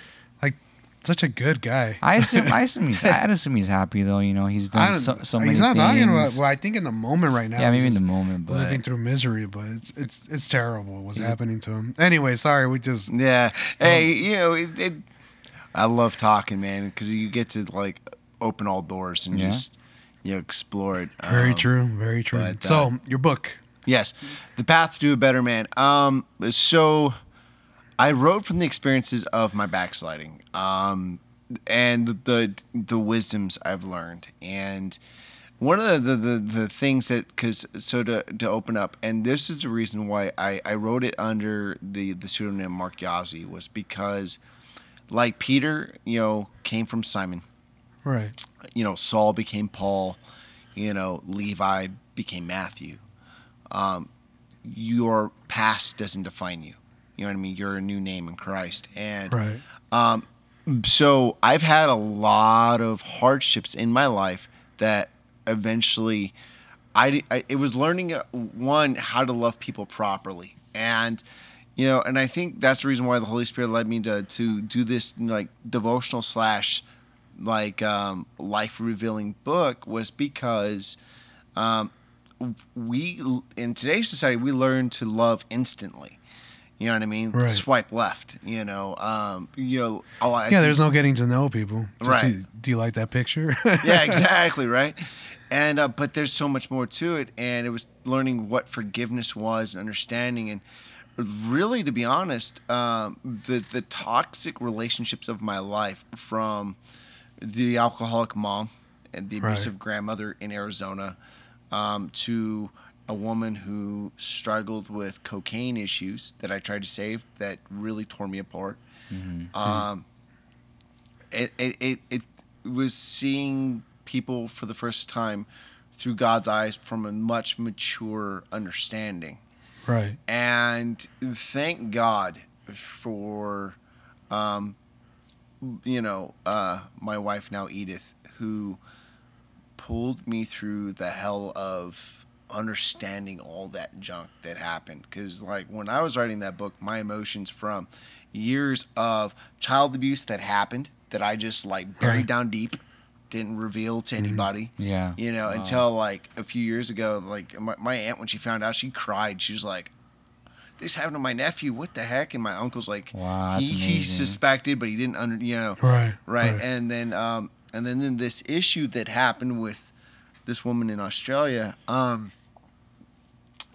such a good guy. I assume I assume he's I assume he's happy though. You know he's done so, so many he's not things. talking about. Well, I think in the moment right now. yeah, he's maybe in the moment, but living through misery, but it's it's it's terrible what's happening to him. Anyway, sorry, we just Yeah. Hey, you know, it, it, I love talking, man, because you get to like open all doors and Yeah. just you know explore it. very Um, true, very true. but, uh, so your book, Yes, the path to a better man. Um, so I wrote from the experiences of my backsliding, um, and the, the the wisdoms I've learned, and one of the the, the, things that because so to to open up, and this is the reason why I, I wrote it under the the pseudonym Mark Yazzie was because, like Peter, you know, came from Simon right? you know, Saul became Paul, you know, Levi became Matthew. Um, your past doesn't define you. You know what I mean? You're a new name in Christ. And Right. so I've had a lot of hardships in my life that eventually I, I it was learning uh, one how to love people properly and you know and I think that's the reason why the Holy Spirit led me to to do this like devotional slash like um, life revealing book was because um, we in today's society we learn to love instantly. You know what I mean? Right. Swipe left. You know, um, you know. Oh, I yeah, there's no getting to know people. Just Right. see- do you like that picture? yeah, exactly, right. And uh, but there's so much more to it, and it was learning what forgiveness was and understanding, and really, to be honest, um, the the toxic relationships of my life, from the alcoholic mom and the Right. abusive grandmother in Arizona, um, to a woman who struggled with cocaine issues that I tried to save that really tore me apart. Um, it, it, it, it was seeing people for the first time through God's eyes from a much mature understanding. right. And thank God for, um, you know, uh, my wife now, Edith, who pulled me through the hell of understanding all that junk that happened. Because, like, when I was writing that book, my emotions from years of child abuse that happened that I just, like, buried down deep, didn't reveal to anybody yeah, you know, Wow. until like a few years ago, like my, my aunt, when she found out, she cried. She was like, this happened to my nephew. What the heck? And my uncle's like, Wow, he, he suspected, but he didn't under, you know, Right. right. And then, um, and then, then this issue that happened with this woman in Australia, um,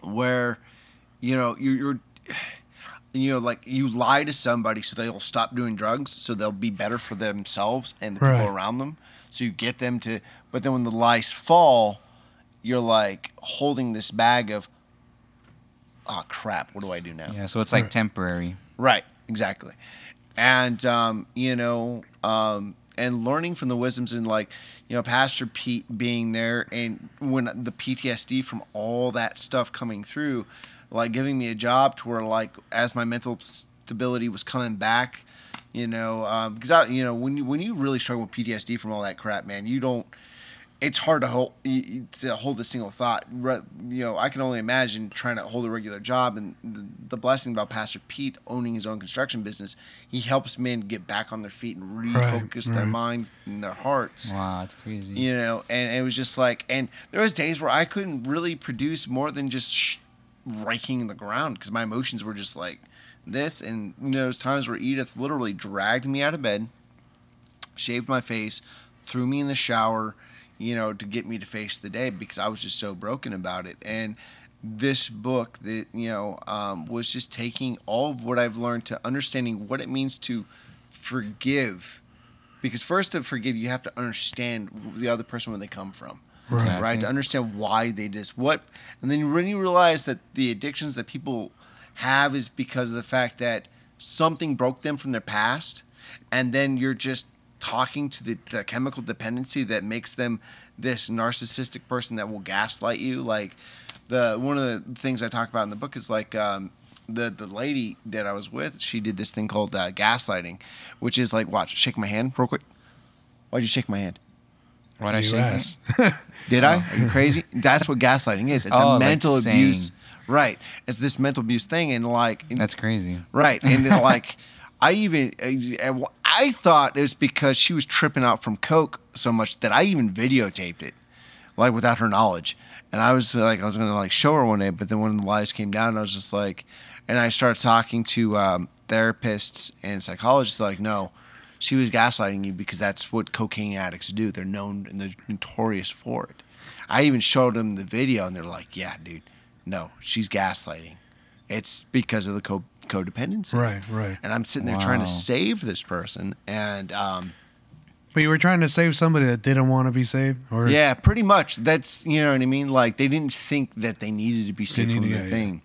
where, you know, you're, you're, you know, like you lie to somebody so they'll stop doing drugs, so they'll be better for themselves and the Right. people around them. So you get them to, but then when the lies fall, you're like holding this bag of, oh crap, what do I do now? Yeah, so it's like temporary. Right, exactly. And um, you know, um, and learning from the wisdoms and like, you know, Pastor Pete being there and when the PTSD from all that stuff coming through, like giving me a job to where like as my mental stability was coming back, you know, um, because I, you know, when you when you really struggle with PTSD from all that crap, man, you don't it's hard to hold to hold a single thought. You know, I can only imagine trying to hold a regular job. And the, the, blessing about Pastor Pete owning his own construction business, he helps men get back on their feet and refocus right, their right. mind and their hearts. Wow, it's crazy. You know, and it was just like, and there was days where I couldn't really produce more than just sh- raking the ground because my emotions were just like this. And those times where Edith literally dragged me out of bed, shaved my face, threw me in the shower you know, to get me to face the day because I was just so broken about it. And this book that you know um, was just taking all of what I've learned to understanding what it means to forgive. Because first to forgive, you have to understand the other person where they come from. Right. Right. To understand why they did what, and then when you realize that the addictions that people have is because of the fact that something broke them from their past, and then you're just talking to the, the chemical dependency that makes them this narcissistic person that will gaslight you. Like the one of the things I talk about in the book is like um, the the lady that I was with. She did this thing called uh, gaslighting, which is like watch shake my hand real quick. Why'd you shake my hand? Why'd I shake Did I? Are you crazy? That's what gaslighting is. It's oh, a mental like abuse. Right. It's this mental abuse thing, and like that's crazy. Right, and like I even I thought it was because she was tripping out from coke so much that I even videotaped it, like without her knowledge. And I was like, I was gonna like show her one day, but then when the lies came down, I was just like, and I started talking to um, therapists and psychologists. Like, no, she was gaslighting you because that's what cocaine addicts do. They're known and they're notorious for it. I even showed them the video, and they're like, yeah, dude, no, she's gaslighting. It's because of the coke codependency. Right, right. And I'm sitting there wow. trying to save this person, and um, but you were trying to save somebody that didn't want to be saved, or yeah, pretty much. That's you know what I mean. Like they didn't think that they needed to be saved from the yeah, thing,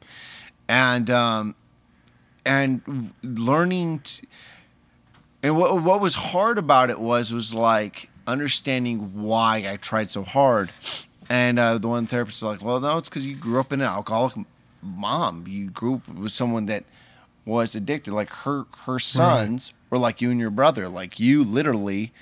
yeah. and um, and learning. To, and what what was hard about it was was like understanding why I tried so hard. And uh, the one therapist was like, "Well, no, it's because you grew up in an alcoholic mom. You grew up with someone that was addicted. Like her her sons right. were like you and your brother. Like you literally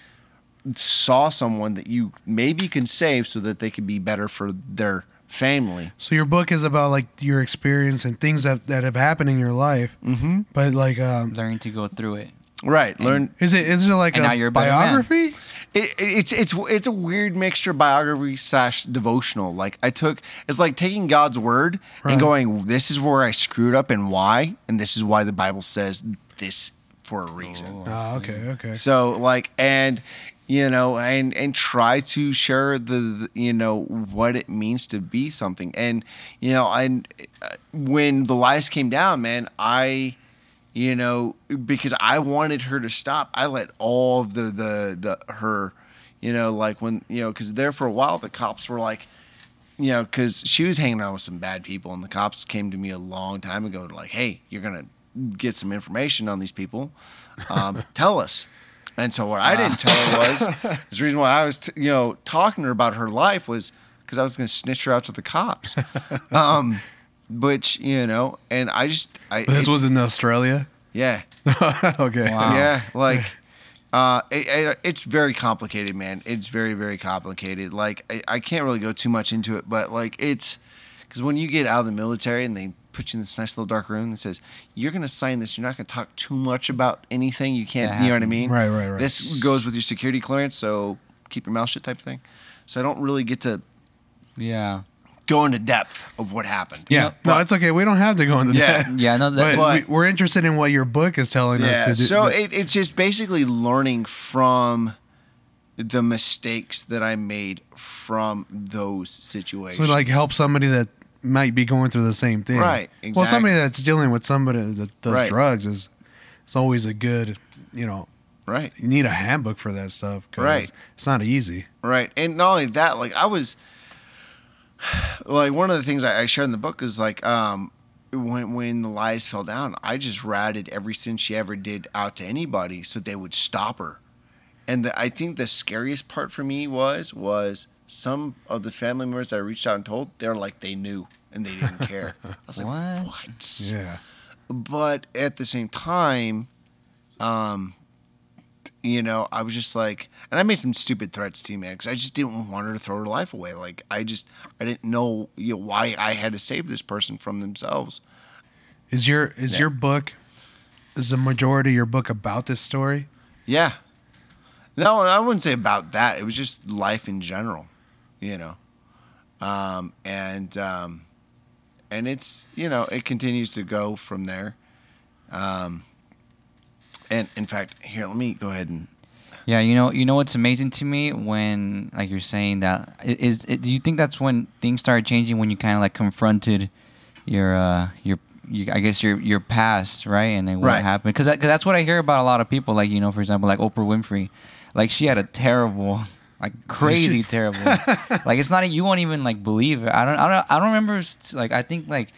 saw someone that you maybe can save so that they could be better for their family. So your book is about like your experience and things that, that have happened in your life. Mm-hmm. But like um, learning to go through it. Right. And Learn. Is it is it like a, a biography? Man. It, it's it's it's a weird mixture biography slash devotional. Like I took it's like taking God's word right. and going, this is where I screwed up and why, and this is why the Bible says this for a reason. Oh, oh okay, okay. So like and you know and and try to share the, the, you know what it means to be something and you know and uh, when the lies came down man i you know, because I wanted her to stop. I let all of the the the her, you know, like when you know, because there for a while the cops were like, you know, because she was hanging out with some bad people, and the cops came to me a long time ago, like, hey, you're gonna get some information on these people, um, tell us. And so what I didn't tell her was the reason why I was, t- you know, talking to her about her life was because I was going to snitch her out to the cops. Um, which you know, and I just I this it, was in Australia. Yeah. okay. Wow. Yeah, like. Uh, it, it, it's very complicated, man. It's very, very complicated. Like, I, I can't really go too much into it, but like, it's because when you get out of the military and they put you in this nice little dark room that says you're going to sign this, you're not going to talk too much about anything. You can't, you know what I mean? Right, right, right. This goes with your security clearance, so keep your mouth shut, type of thing. So I don't really get to, yeah, go into depth of what happened. Yeah, no, it's okay. We don't have to go into yeah. that. Yeah, no, that, but, we, are interested in what your book is telling yeah, us to do. So it, it's just basically learning from the mistakes that I made from those situations. So like help somebody that might be going through the same thing. Right. Exactly. Well, somebody that's dealing with somebody that does right. drugs is it's always a good, you know. Right. You need a handbook for that stuff. right. It's not easy. Right. And not only that, like I was like one of the things I, I shared in the book is like um, when when the lies fell down, I just ratted every sin she ever did out to anybody so they would stop her. And the, I think the scariest part for me was was some of the family members I reached out and told they're like they knew and they didn't care. I was like, What? what? Yeah. but at the same time, um, you know, I was just like, and I made some stupid threats to you, man, because I just didn't want her to throw her life away. Like, I just, I didn't know, you know, why I had to save this person from themselves. Is your is Yeah. your book is the majority of your book about this story? Yeah. No, I wouldn't say about that. It was just life in general, you know. Um, and um, and it's you know it continues to go from there. Um, and in fact, here let me go ahead and Yeah, you know, you know what's amazing to me when, like you're saying that is. it, do you think that's when things started changing when you kind of like confronted your, uh, your, you, I guess your your past, right? And then what Right. happened? Because cause that's what I hear about a lot of people. Like you know, for example, like Oprah Winfrey, like she had a terrible, like crazy terrible. like it's not you won't even like believe it. I don't I don't I don't remember. Like I think like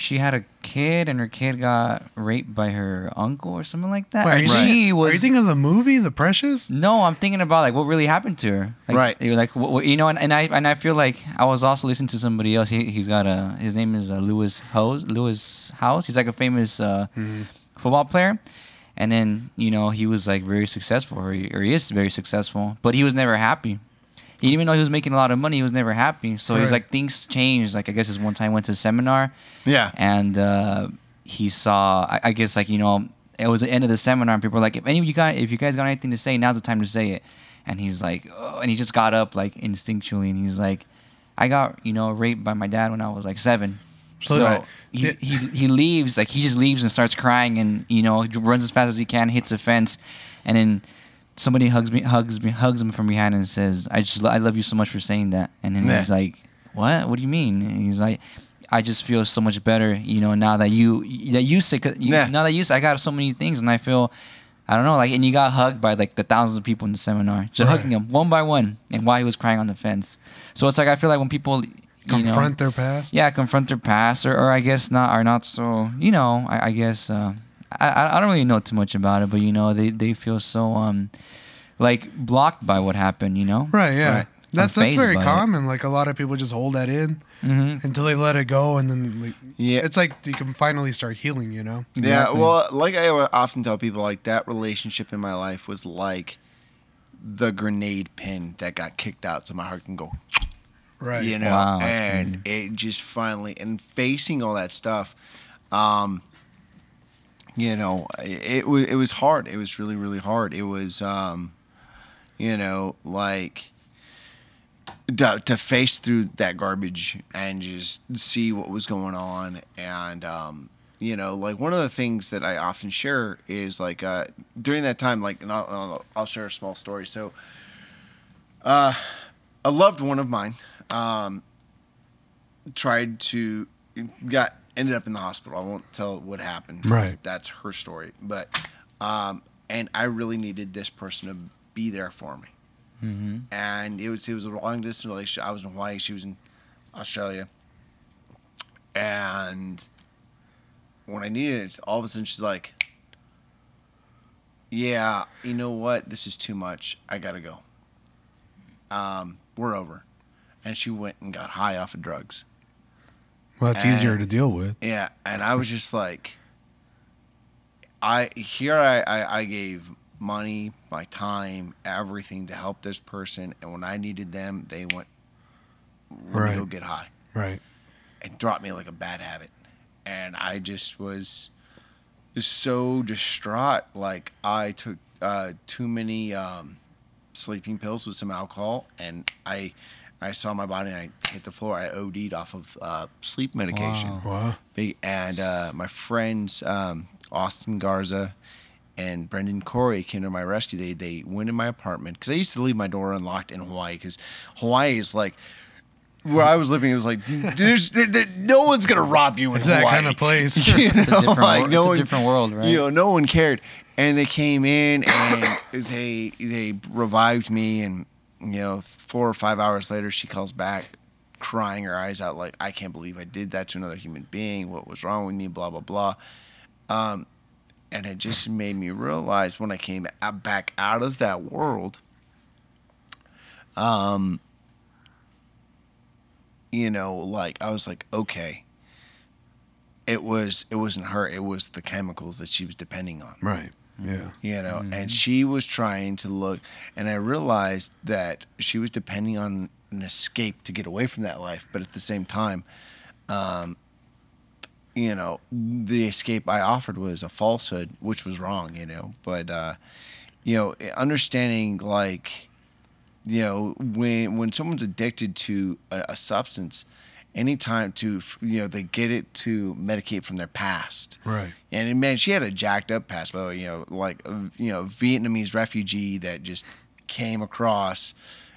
she had a kid and her kid got raped by her uncle or something like that. Wait, are, you she thinking, was are you thinking of the movie The Precious? no, I'm thinking about like what really happened to her. Like, Right. You're like what, what- you know, and, and I and I feel like I was also listening to somebody else. He he's got a his name is uh, Lewis Howes. Lewis Howes. He's like a famous uh, football player. And then you know he was like very successful, or he, or he is very successful, but he was never happy. Even though he was making a lot of money, he was never happy. So he's like things changed. Like I guess this one time went to a seminar, yeah and uh, he saw I, I guess like you know it was the end of the seminar and people were like if any of you got if you guys got anything to say now's the time to say it and he's like oh, and he just got up like instinctually and he's like I got you know raped by my dad when I was like seven So- so Right. he, he he leaves like he just leaves and starts crying and you know runs as fast as he can hits a fence and then somebody hugs me hugs me hugs him from behind and says I just I love you so much for saying that and then Yeah. he's like what what do you mean and he's like I just feel so much better, you know, now that you that you said, you, Yeah. now that you say I got so many things and I feel I don't know, like and you got hugged by like the thousands of people in the seminar, just Right. hugging him one by one, and while he was crying on the fence. So it's like I feel like when people you know, Confront their past. yeah, confront their past, or, or I guess not, are not so, you know, I, I guess, uh, I, I I don't really know too much about it, but you know, they, they feel so, um, like blocked by what happened, you know? Right. Yeah. Right. That's that's very fazed by it. common. Like a lot of people just hold that in Mm-hmm. until they let it go, and then like, Yeah. it's like you can finally start healing. You know. Exactly. Yeah, well, like I often tell people, like that relationship in my life was like the grenade pin that got kicked out, so my heart can go, Right. you know, Wow, and it just finally and facing all that stuff, um, you know, it, it was it was hard. It was really really hard. It was, um, you know, like to, to face through that garbage and just see what was going on and um, you know like one of the things that i often share is like uh, during that time like and I'll, I'll, I'll share a small story so uh, a loved one of mine um, tried to got ended up in the hospital i won't tell what happened. Right. that's her story but um, and i really needed this person to be there for me Mm-hmm. and it was it was a long distance relationship. I was in Hawaii, she was in Australia, and when I needed it, all of a sudden she's like, "Yeah, you know what? This is too much. I gotta go. Um, we're over." And she went and got high off of drugs. Well, it's easier to deal with. Yeah, and I was just like, I here I, I I gave money, my time, everything to help this person, and when I needed them, they went, let Right. me go get high, Right. and dropped me like a bad habit, and I just was so distraught. Like I took uh, too many um, sleeping pills with some alcohol, and I. I saw my body and I hit the floor. I OD'd off of uh, sleep medication. Wow. Wow. And uh, my friends um, Austin Garza and Brendan Corey came to my rescue. They they went in my apartment because I used to leave my door unlocked in Hawaii because Hawaii is like where I was living. It was like there's there, there- no one's gonna rob you in It's that Hawaii. kind of place. You It's a different, like, wor- no it's one- a different world, right? you know, no one cared. And they came in and they they revived me and you know, four or five hours later she calls back crying her eyes out, like, I can't believe I did that to another human being. What was wrong with me? Blah, blah, blah. Um, and it just made me realize when I came back out of that world, um, you know, like I was like, okay, it was it wasn't her, it was the chemicals that she was depending on Right. Yeah. you know and she was trying to look and i realized that she was depending on an escape to get away from that life but at the same time um you know the escape i offered was a falsehood which was wrong you know but uh you know understanding like you know when when someone's addicted to a, a substance anytime to you know they get it to medicate from their past Right. and man, she had a jacked up past, by the way. You know, like a, you know, Vietnamese refugee that just came across,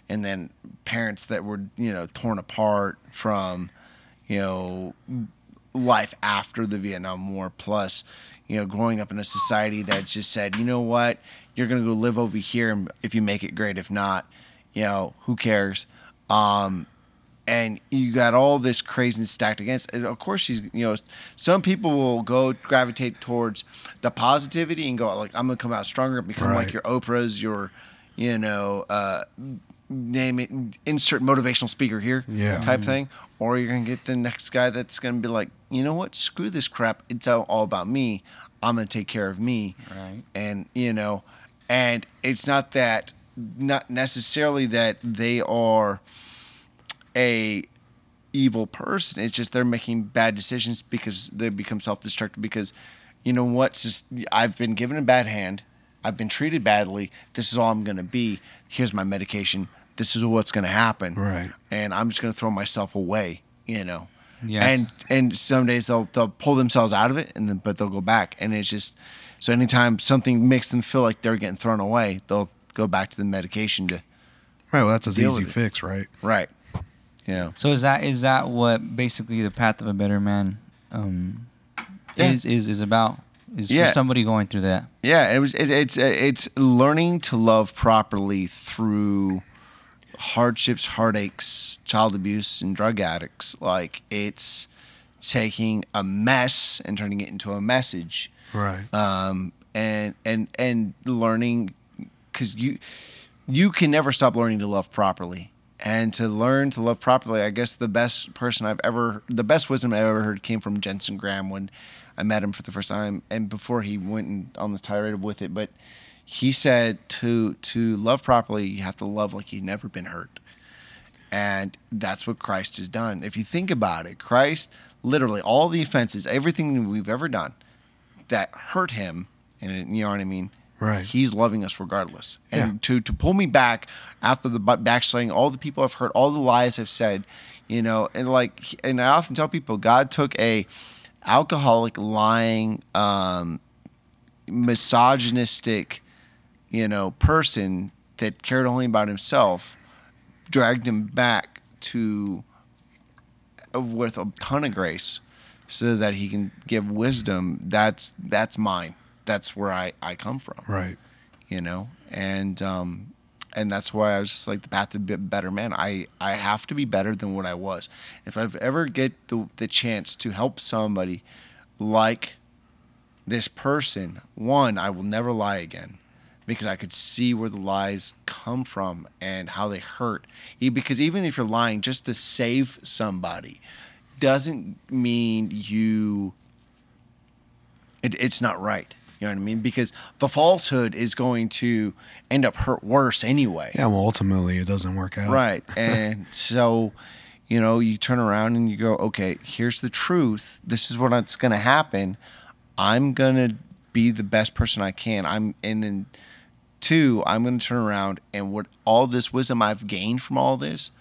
and then parents that were you know torn apart from, you know, life after the Vietnam War. Plus, you know, growing up in a society that just said, you know what, you're gonna go live over here, and if you make it, great. If not, you know, who cares? Um, and you got all this craziness stacked against and of course she's you know some people will go gravitate towards the positivity and go like i'm gonna come out stronger become like your oprahs your you know uh name it insert motivational speaker here Yeah. type thing. Or you're gonna get the next guy that's gonna be like you know what? Screw this crap. It's all, all about me. I'm gonna take care of me. Right. and you know and it's not that not necessarily that they are a evil person. It's just they're making bad decisions because they become self-destructive. Because you know what's just I've been given a bad hand. I've been treated badly. This is all I'm gonna be. Here's my medication. This is what's gonna happen. Right. And I'm just gonna throw myself away. You know. Yes. And and some days they'll they'll pull themselves out of it, and then but they'll go back. And it's just so anytime something makes them feel like they're getting thrown away, they'll go back to the medication to Right. Well, that's an easy fix, right? right. You know. So is that is that what basically the path of a better man um, Yeah. is is is about? Is Yeah. for somebody going through that? Yeah, it was. It, it's it's learning to love properly through hardships, heartaches, child abuse, and drug addicts. Like it's taking a mess and turning it into a message, Right. um, and and and learning because you you can never stop learning to love properly. And to learn to love properly, I guess the best person I've ever, the best wisdom I ever heard came from Jensen Graham when I met him for the first time, and before he went and on this tirade with it. But he said to to love properly, you have to love like you've never been hurt, and that's what Christ has done. If you think about it, Christ literally all the offenses, everything we've ever done that hurt him, and you know what I mean. Right. He's loving us regardless. And Yeah. to to pull me back after the backsliding, all the people I've hurt, all the lies I've said, you know, and like, and I often tell people, God took a alcoholic, lying, um, misogynistic, you know, person that cared only about himself, dragged him back to with a ton of grace, so that he can give wisdom. That's that's mine. That's where I I come from. Right. you know? And um and that's why i was just like the path to be a better man. I i have to be better than what i was. If i've ever get the the chance to help somebody like this person one i will never lie again because i could see where the lies come from and how they hurt. Because even if you're lying just to save somebody doesn't mean you it, it's not right. You know what I mean? Because the falsehood is going to end up hurt worse anyway. Yeah. Well, ultimately, it doesn't work out. Right. And so, you know, you turn around and you go, okay, here's the truth. This is what's going to happen. I'm going to be the best person I can. I'm, and then two, I'm going to turn around and what all this wisdom I've gained from all this,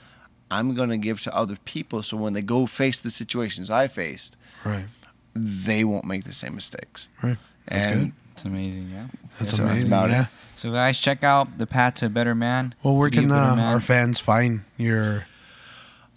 I'm going to give to other people. So when they go face the situations I faced, Right. they won't make the same mistakes. Right. That's and good. It's amazing, yeah. That's so that's amazing. about it. So guys, check out the path to a better man. Well, where to be a can uh, our fans find your?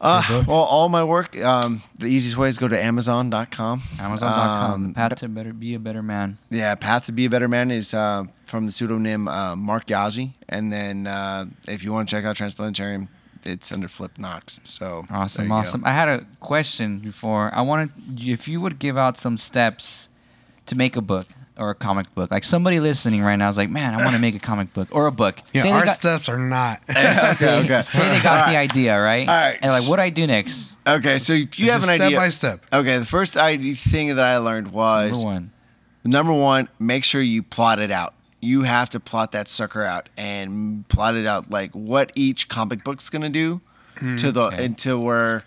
Uh, Your book? well, all my work, um, the easiest way is go to Amazon.com. Amazon.com. Um, the path to better be a better man. Yeah, Path to Be a Better Man is uh, from the pseudonym uh, Mark Yazzie. And then uh, if you want to check out Transplantarian, it's under Flip Knox. So there Awesome, go. awesome. I had a question before. I wanted if you would give out some steps to make a book or a comic book. Like somebody listening right now is like, man, I want to make a comic book or a book. Yeah, Say they our got- steps are not. say, okay. say they got the idea, right? All right. And like, what do I do next? Okay, so if you have Just an step idea, by step. Okay, the first idea thing that I learned was Number one. number one, make sure you plot it out. You have to plot that sucker out and plot it out like what each comic book's gonna do hmm. to the Okay. into where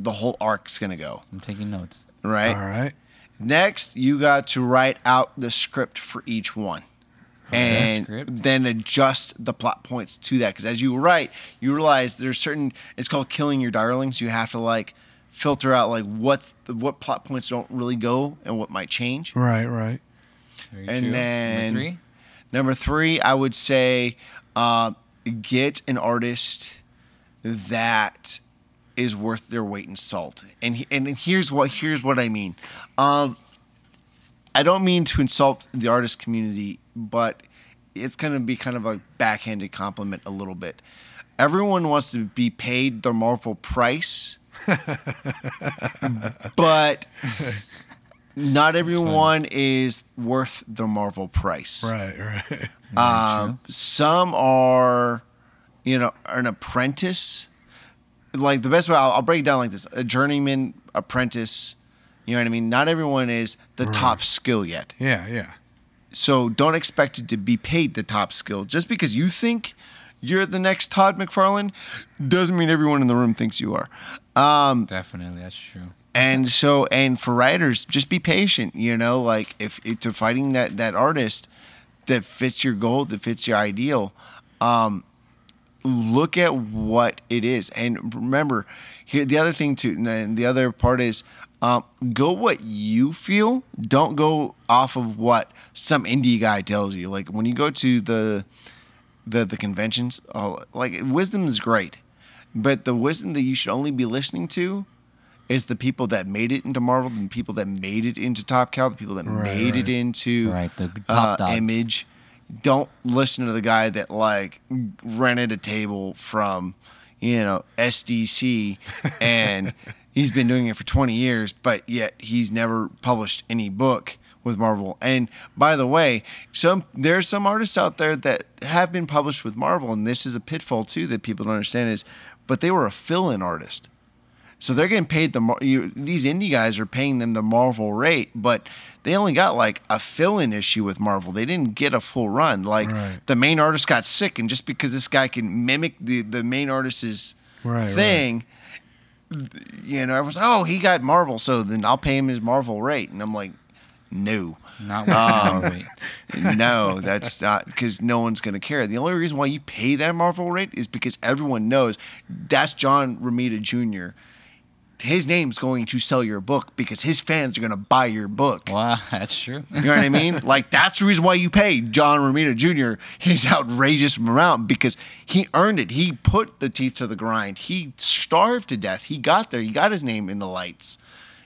the whole arc's gonna go. I'm taking notes. Right. All right. Next, you got to write out the script for each one. And script. then adjust the plot points to that. Because as you write, you realize there's certain. It's called killing your darlings. You have to like filter out like what's the, what plot points don't really go and what might change. Right. Right. And true. then- Number three. Number three, I would say uh, get an artist that is worth their weight in salt. And he- and here's what here's what I mean. Um, I don't mean to insult the artist community, but it's going to be kind of a backhanded compliment a little bit. Everyone wants to be paid the Marvel price, but not everyone is worth the Marvel price. Right. Right. Um, some are, you know, an apprentice. Like the best way, I'll, I'll break it down like this: a journeyman, apprentice. You know what I mean? Not everyone is the top skill yet. Yeah. Yeah. So don't expect it to be paid the top skill. Just because you think you're the next Todd McFarlane doesn't mean everyone in the room thinks you are. Um, Definitely, that's true. and so and for writers just be patient you know like if if to finding that that artist that fits your goal that fits your ideal um look at what it is. And remember here the other thing too and the other part is um, go what you feel. Don't go off of what some indie guy tells you. Like when you go to the the the conventions uh, like wisdom is great. But the wisdom that you should only be listening to is the people that made it into Marvel, the people that made it into Top Cow, the people that Right, made it into Right, the uh, top dogs. Image. Don't listen to the guy that like rented a table from, you know, SDC, and he's been doing it for 20 years, but yet he's never published any book with Marvel. And by the way, some there's some artists out there that have been published with Marvel, and this is a pitfall too that people don't understand is, but they were a fill-in artist. So they're getting paid the Mar- you, these indie guys are paying them the Marvel rate, but they only got like a fill-in issue with Marvel. They didn't get a full run. Like Right. the main artist got sick, and just because this guy can mimic the the main artist's Right, right. thing, you know, everyone's oh he got Marvel, so then I'll pay him his Marvel rate, and I'm like, no. Not with power um, rate. no, that's not because no one's going to care. The only reason why you pay that Marvel rate is because everyone knows that's John Romita Jr. His name's going to sell your book because his fans are going to buy your book. Wow, that's true. You know what I mean? like that's the reason why you pay John Romita Jr. his outrageous amount because he earned it. He put the teeth to the grind. He starved to death. He got there. He got his name in the lights.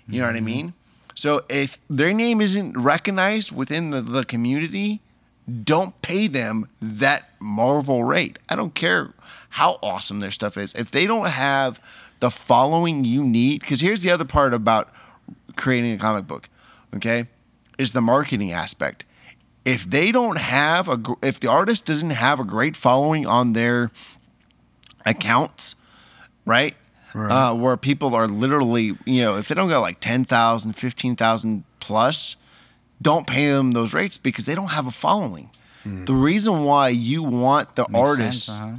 You know what I mm-hmm. mean? So if their name isn't recognized within the, the community, don't pay them that Marvel rate. I don't care how awesome their stuff is. If they don't have the following you need, because here's the other part about creating a comic book, okay, is the marketing aspect. If they don't have a, if the artist doesn't have a great following on their accounts, right? Right. Uh, where people are literally, you know, if they don't got like 10,000, 15,000 plus, don't pay them those rates because they don't have a following. The reason why you want the Makes artist, sense, uh-huh.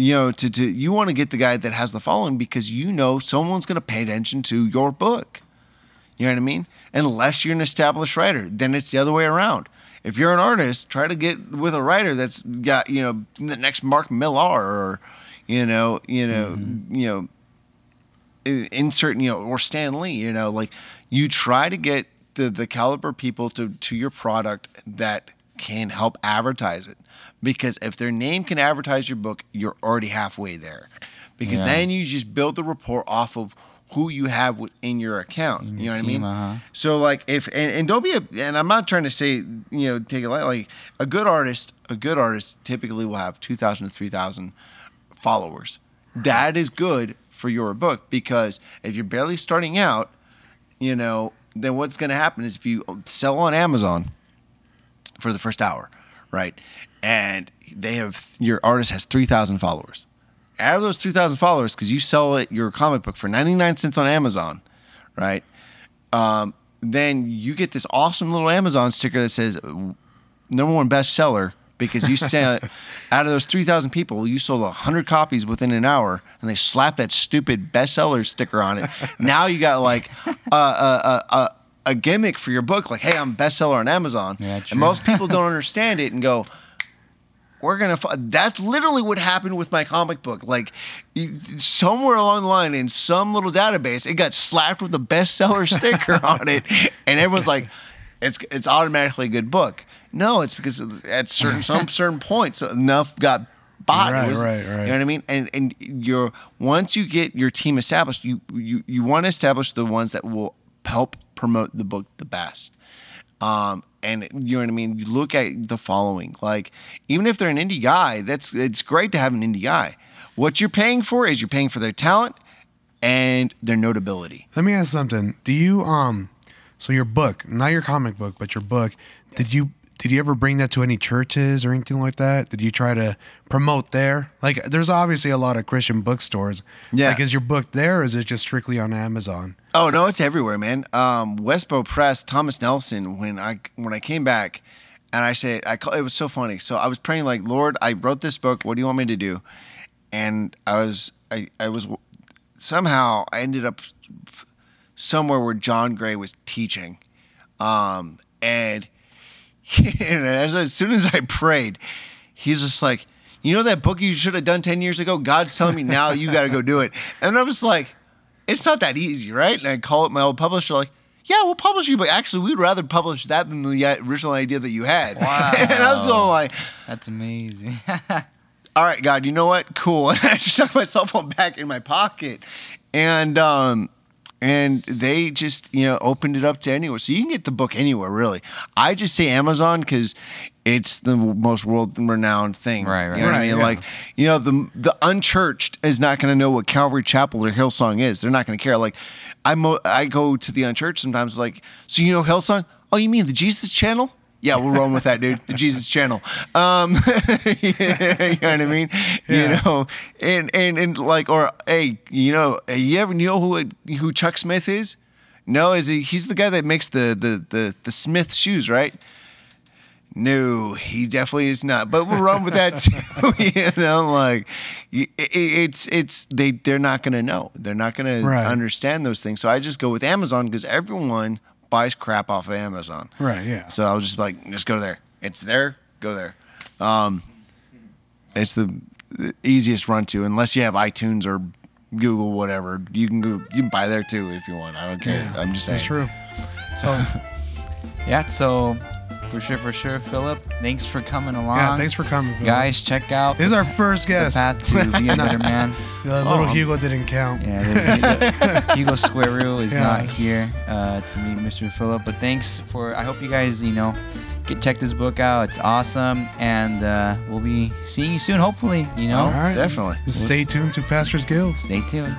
You know, to, to you want to get the guy that has the following because you know someone's going to pay attention to your book. You know what I mean? Unless you're an established writer, then it's the other way around. If you're an artist, try to get with a writer that's got you know the next Mark Millar or you know you know mm-hmm. you know in- insert you know or Stan Lee. You know, like you try to get the the caliber people to to your product that can help advertise it. Because if their name can advertise your book, you're already halfway there. Because Yeah. then you just build the rapport off of who you have within your account. In you know what team, I mean? uh-huh. So like if and, and don't be a and I'm not trying to say you know take it light like a good artist a good artist typically will have two thousand to three thousand followers that is good for your book because if you're barely starting out, you know, then what's going to happen is if you sell on Amazon for the first hour, right? And they have your artist has 3,000 followers. Out of those 3,000 followers, because you sell it your comic book for 99 cents on Amazon, right? Um, then you get this awesome little Amazon sticker that says number one bestseller because you sent out of those 3,000 people, you sold 100 copies within an hour and they slapped that stupid bestseller sticker on it. now you got like a, a, a, a gimmick for your book, like, hey, I'm bestseller on Amazon. Yeah, and most people don't understand it and go, we're gonna. F-. That's literally what happened with my comic book. Like somewhere along the line in some little database, it got slapped with a bestseller sticker on it, and everyone's like, "It's it's automatically a good book." No, it's because at certain some certain points enough got bought. Right, was- right, right. You know what I mean? And and you're once you get your team established, you you you want to establish the ones that will help promote the book the best. Um, and you know what I mean. You look at the following, like even if they're an indie guy, that's it's great to have an indie guy. What you're paying for is you're paying for their talent and their notability. Let me ask something. Do you um so your book, not your comic book, but your book, did you did you ever bring that to any churches or anything like that? Did you try to promote there? Like there's obviously a lot of Christian bookstores. Yeah. Like is your book there or is it just strictly on Amazon? Oh no, it's everywhere, man. Um, WestBow Press, Thomas Nelson. When I when I came back, and I said, I call, it was so funny. So I was praying like, Lord, I wrote this book. What do you want me to do? And I was I I was somehow I ended up somewhere where John Gray was teaching, um, and as, as soon as I prayed, he's just like, you know that book you should have done ten years ago. God's telling me now you got to go do it, and I was like it's not that easy, right? And I call up my old publisher, like, yeah, we'll publish you, but actually, we'd rather publish that than the original idea that you had. Wow. and I was going like, That's amazing. all right, God, you know what? Cool. And I just stuck my cell phone back in my pocket, and um, and they just you know opened it up to anywhere, so you can get the book anywhere, really. I just say Amazon because it's the most world renowned thing, Right, right. You know what I mean? yeah. Like, you know, the the unchurched is not going to know what Calvary Chapel or Hillsong is. They're not going to care. Like, I mo- I go to the unchurched sometimes. Like, so you know Hillsong? Oh, you mean the Jesus Channel? Yeah, we'll run with that, dude. The Jesus Channel. Um, you know what I mean? Yeah. You know, and and and like, or hey, you know, you ever you know who who Chuck Smith is? No, is he? He's the guy that makes the the the the Smith shoes, right? No, he definitely is not. But we'll run with that too. you know, like it, it's it's they they're not gonna know. They're not gonna Right. understand those things. So I just go with Amazon because everyone buys crap off of Amazon. Right, yeah. So I was just like, just go there. It's there. Go there. Um, it's the, the easiest run to, unless you have iTunes or Google, whatever. You can go, you can buy there too if you want. I don't care. I'm just saying. That's true. So yeah, so for sure, for sure, Philip, thanks for coming along. yeah, thanks for coming. Phil. Guys, check out This is our first guest. the guest. path to be a better man. The little Oh. Hugo didn't count. Yeah, the, the, Hugo Squirrel is Yeah. not here uh, to meet Mr. Philip, but thanks for. I hope you guys, you know, get check this book out. It's awesome, and uh, we'll be seeing you soon. Hopefully, you know. All right. Definitely. Stay tuned to Pastors Guild. Stay tuned.